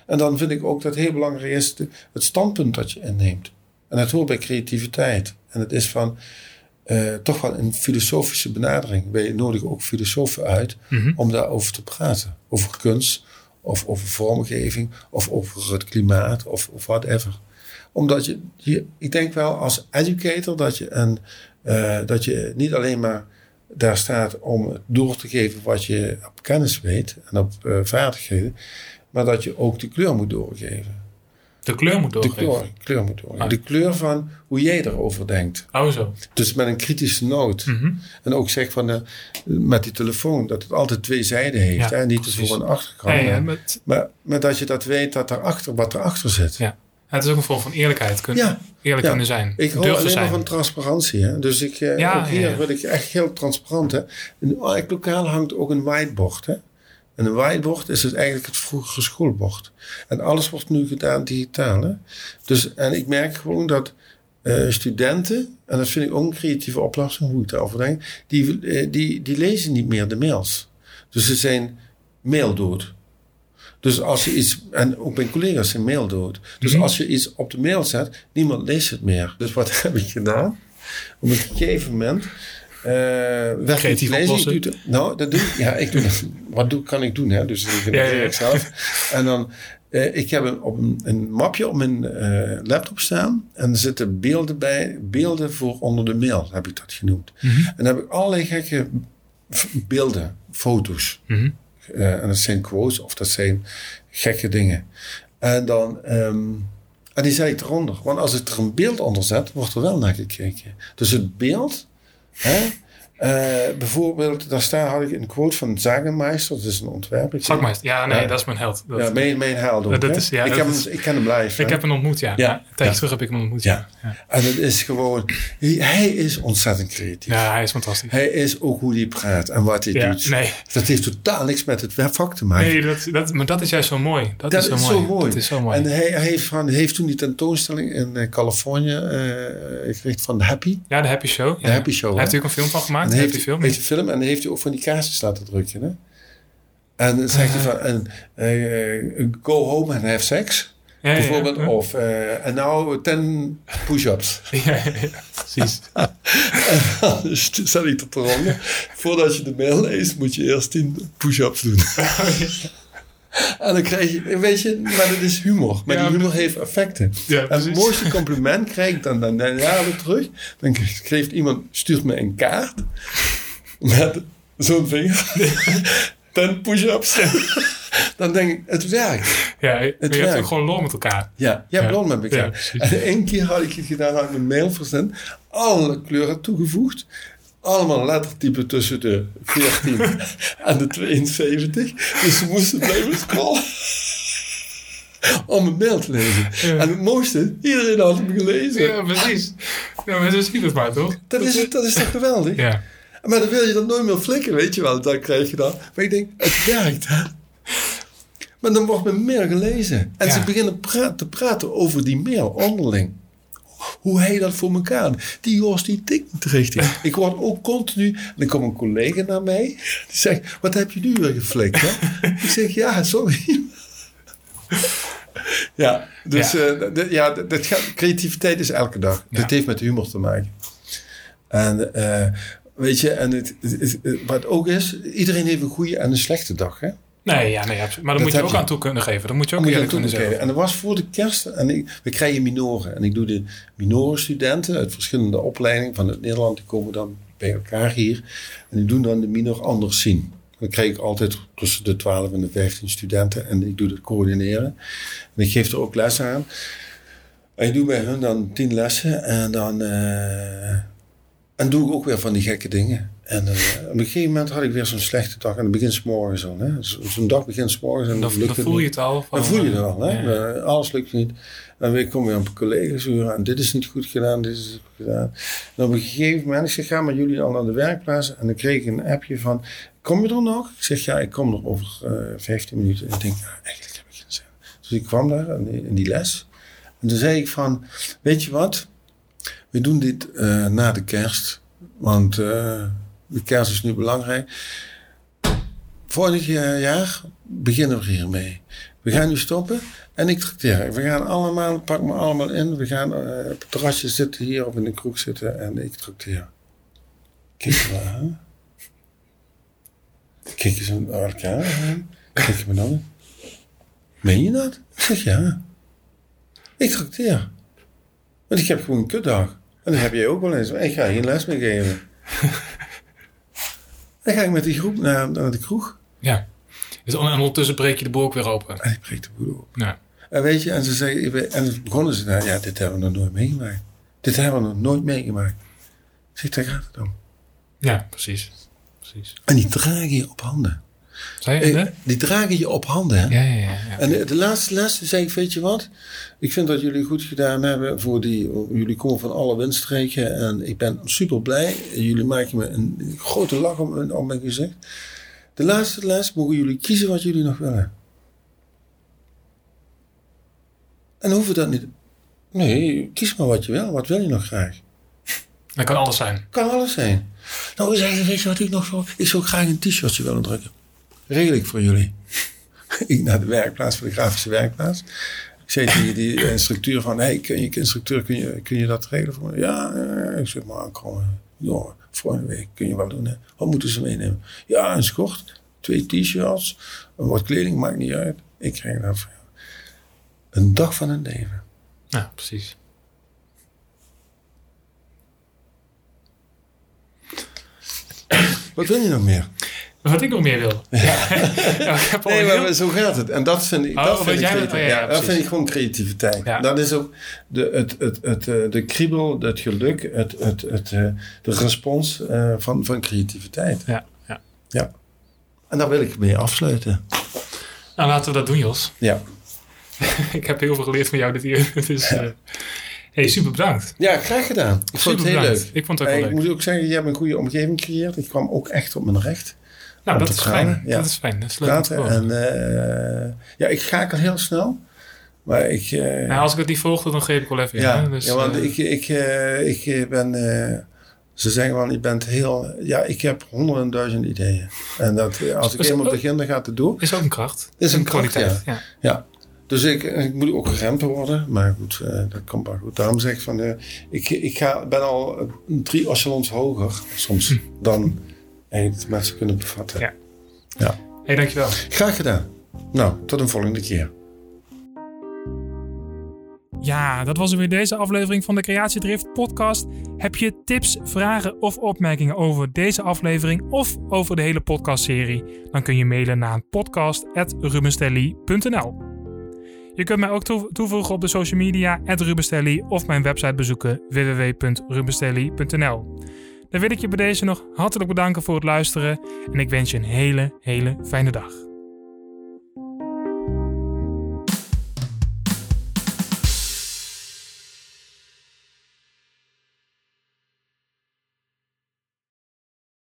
En dan vind ik ook dat het heel belangrijk is de- het standpunt dat je inneemt. En dat hoort bij creativiteit. En het is van eh, toch wel een filosofische benadering. Wij nodigen ook filosofen uit Mhm. om daarover te praten. Over kunst, of over vormgeving, of over het klimaat, of, of whatever. Omdat je, je, ik denk wel als educator dat je, een, eh, dat je niet alleen maar daar staat om door te geven wat je op kennis weet en op eh, vaardigheden, maar dat je ook de kleur moet doorgeven. De kleur moet De doorgeven. kleur, kleur moet doorgeven. Ah. De kleur van hoe jij erover denkt. Oh zo. Dus met een kritische noot. Mhm. En ook zeg van de, met die telefoon dat het altijd twee zijden heeft. Ja, hè? Niet precies. de voor- en achterkant. Ja, ja, maar, met, maar, maar dat je dat weet dat erachter, wat erachter zit. ja. Het is ook een vorm van eerlijkheid. Kun, Ja, eerlijk ja. kunnen zijn. Ik Durven alleen maar van transparantie. Hè? Dus ik, eh, Ja, ook hier wil ik echt heel transparant. Hè? In elk lokaal hangt ook een whiteboard. Hè? En een whiteboard is het eigenlijk het vroegere schoolbord. En alles wordt nu gedaan digitaal. Hè? Dus, en ik merk gewoon dat eh, studenten, en dat vind ik ook een creatieve oplossing, hoe ik daarover denk, die, eh, die, die lezen niet meer de mails. Dus ze zijn maildood. Dus als je iets, en ook mijn collega's zijn maildood. Dus Mhm. als je iets op de mail zet, niemand leest het meer. Dus wat <laughs> heb ik gedaan? Op een gegeven moment. eh werd Creatief oplossen. Doe nou, dat doe ik. Ja, ik doe dat. <laughs> Wat doe, kan ik doen? Hè? Dus dat Ja, ik zelf. En dan, eh, ik heb een, op een, een mapje op mijn eh, laptop staan. En er zitten beelden bij. Beelden voor onder de mail, heb ik dat genoemd. Mhm. En dan heb ik allerlei gekke beelden, foto's. Mhm. Eh, en dat zijn quotes of dat zijn gekke dingen. En dan, ehm, en die zet ik eronder. Want als ik er een beeld onder zet, wordt er wel naar gekeken. Dus het beeld, hè, bijvoorbeeld, daar staat, had ik een quote van Zagenmeister, dat is een ontwerper. Zakmeister. Ja, nee, dat is mijn held. Dat, Ja, mijn, mijn held ook, Dat is- ja, ik, dat heb is- hem, ik ken hem live. ik hè. heb hem ontmoet, ja. Ja. Ja. terug heb ik hem ontmoet. Ja. Ja. En het is gewoon, hij is ontzettend creatief. Ja, hij is fantastisch. Hij is ook hoe hij praat en wat hij Ja, doet. nee. Dat heeft totaal niks met het vak te maken. Nee, dat, dat, maar dat is juist zo mooi. Dat, Dat is, zo, is mooi. zo mooi. Dat is zo mooi. En hij, hij heeft, van, heeft toen die tentoonstelling in eh, Californië eh gekregen van de Happy. ja, de Happy Show. De Happy Show. Hij heeft ook een film van gemaakt. De heeft, Film. heeft een film en dan heeft hij ook van die kaartjes laten drukken. Hè? En dan zegt hij van, en, eh, go home and have sex. Ja, ja, ja. bijvoorbeeld. Ja. Of, en nou 10 push-ups. <laughs> Ja, precies. en dan ik dat eronder. Voordat je de mail leest, moet je eerst 10 push-ups doen. En dan krijg je, weet je, maar dat is humor. Maar Ja, die humor heeft effecten. Ja, En het mooiste compliment krijg ik dan, dan, dan jaren weer terug. Dan geeft iemand, stuurt me een kaart met zo'n vinger. <laughs> Ten push-ups. <laughs> Dan denk ik, het werkt. Ja, maar je hebt ook gewoon lol met elkaar. Ja, je hebt Ja. lol met elkaar. En één keer had ik het gedaan, had ik een mail verzend. Alle kleuren toegevoegd. Allemaal lettertypen tussen de 14 <laughs> en de 72. Dus ze moesten blijven scrollen. <laughs> om een mail te lezen. Ja. En het mooiste, iedereen had hem gelezen. Ja, precies. Ja, maar zo je het maar, toch? Dat, is, dat is toch geweldig? Ja. Maar dan wil je dat nooit meer flikken, weet je wel. Dan krijg je dat. Maar ik denk, het werkt, hè. Maar dan wordt mijn mail gelezen. En Ja. ze beginnen pra- te praten over die mail onderling. Hoe hij dat voor elkaar. Die Jos, die tikt niet richtig. <laughs> Ik word ook continu... En dan komt een collega naar mij. Die zegt, wat heb je nu weer geflikt, hè? ik zeg, ja, sorry. <laughs> ja, dus Ja. d- ja, dat gaat, creativiteit is elke dag. Ja. Dat heeft met humor te maken. En eh, weet je, en het, het- het- wat ook is, iedereen heeft een goede en een slechte dag. Hè? Nee, ja, nee, absoluut. Maar Dat dan moet je ook je. aan toe kunnen geven. Dan moet je ook Moet je eerlijk naartoe kunnen zeggen. En dat was voor de kerst. En ik, we krijgen minoren. En ik doe de minorenstudenten uit verschillende opleidingen van het Nederland. Die komen dan bij elkaar hier. En die doen dan de minor anders zien. Dan krijg ik altijd tussen de 12 en de 15 studenten. En ik doe het coördineren. En ik geef er ook les aan. En ik doe bij hun dan 10 lessen. En dan eh, en doe ik ook weer van die gekke dingen. En eh, op een gegeven moment had ik weer zo'n slechte dag. En dan begint s morgens al. Zo- Zo'n dag begint s morgens. En Dan, dan lukt dan het voel je het al. van, Dan voel je het eh, wel. Hè? ja. Eh, Alles lukt niet. En dan kom je op collega's. En dit is niet goed gedaan, dit is niet goed gedaan. En op een gegeven moment, ik zeg, ga met jullie al naar de werkplaats. En dan kreeg ik een appje van, kom je er nog? Ik zeg, ja, ik kom er over eh 15 minuten. En ik denk, ja, eigenlijk heb ik geen zin. Dus ik kwam daar in die, in die les. En toen zei ik van, weet je wat? We doen dit na de kerst. Want de kerst is nu belangrijk. Vorig jaar beginnen we hiermee. We gaan nu stoppen en ik trakteer. We gaan allemaal, pak me allemaal in. We gaan eh, op het terrasje zitten hier of in de kroeg zitten en ik trakteer. Kijk maar aan. Kijk zo naar elkaar aan. Kijk je me aan. Meen je dat? Ik zeg ja. Ik trakteer. Want ik heb gewoon een kutdag. En dat heb jij ook wel eens. Ik ga geen les meer geven. Dan ga ik met die groep naar, naar de kroeg. Ja. Dus on- en ondertussen breek je de boel ook weer open. En ik breek de boel op. Ja. En weet je, en ze zeggen, en begonnen ze daar, ja, dit hebben we nog nooit meegemaakt. Dit hebben we nog nooit meegemaakt. Ik zeg, daar gaat het om. ja, precies. precies. En die dragen je op handen. Eh? Die dragen je op handen, hè? Ja, ja, ja. ja. En de, de laatste les zei ik, weet je wat? Ik vind dat jullie goed gedaan hebben voor die, jullie komen van alle windstreken en ik ben super blij. Jullie maken me een grote lach om, om mijn gezicht. De laatste les mogen jullie kiezen wat jullie nog willen. En hoeven dat niet. Nee, kies maar wat je wil. Wat wil je nog graag? Dat kan alles zijn. Kan alles zijn. Nou, zeg weet je wat ik nog wil? Ik zou graag een t-shirtje willen drukken. Regel ik voor jullie. <laughs> ik naar de werkplaats, voor de grafische werkplaats. Ik zei tegen die instructeur van, hey, kun je, instructeur, kun je, kun je dat regelen voor me? Ja, ik zeg maar, aankomen. Ja, volgende week kun je wel doen. Hè? Wat moeten ze meenemen? Ja, een schort, twee t-shirts, wat kleding, maakt niet uit. Ik krijg dat voor jou. Een dag van een leven. Ja, precies. Wat wil je nog meer? Wat ik nog meer wil. Ja. <laughs> Nee, heel- maar zo gaat het. En dat vind ik, Oh, dat vind ik, jij- creativ- oh, ja, ja, ja, dat vind ik gewoon creativiteit. Ja. Dat is ook de, het, het, het, eh, de kriebel, het geluk, het, het, het, eh, de respons eh, van, van creativiteit. Ja, ja. Ja. En daar wil ik mee afsluiten. Nou, laten we dat doen, Jos. Ja. <laughs> ik heb heel veel geleerd van jou dit uur. <laughs> Dus, eh hey, super bedankt. Ja, graag gedaan. Ik vond het Super heel bedankt. leuk. Ik vond het ook wel ik leuk. moet ook zeggen, je hebt een goede omgeving gecreëerd. Ik kwam ook echt op mijn recht. Nou, dat is fijn. ja. Dat is fijn. Dat is leuk Praten. En eh, ja, ik schakel heel snel. Maar ik... Nou, als ik het niet volgde, dan greep ik wel even in. Ja, hè? Dus, ja want eh, ik, ik, ik ben... ze zeggen wel, je bent heel... Ja, ik heb honderden duizend ideeën. En dat, als ik Dus- eenmaal begin, dan gaat het door. is ook een kracht. Is een kracht, kwaliteit. Ja. Ja. Dus ik, ik moet ook geremd worden. Maar goed, dat komt wel goed. Daarom zeg ik van... ik ik ga, ben al drie echelons hoger soms dan de mensen kunnen bevatten. Ja. ja. hey, dankjewel. Graag gedaan. Nou, tot een volgende keer. Ja, dat was er weer deze aflevering van de Creatiedrift podcast. Heb je tips, vragen of opmerkingen over deze aflevering of over de hele podcastserie? Dan kun je mailen naar podcast.rubenstelly.nl Je kunt mij ook toe- toevoegen op de social media @rubenstelly of mijn website bezoeken www.rubenstelly.nl. Dan wil ik je bij deze nog hartelijk bedanken voor het luisteren en ik wens je een hele, hele fijne dag.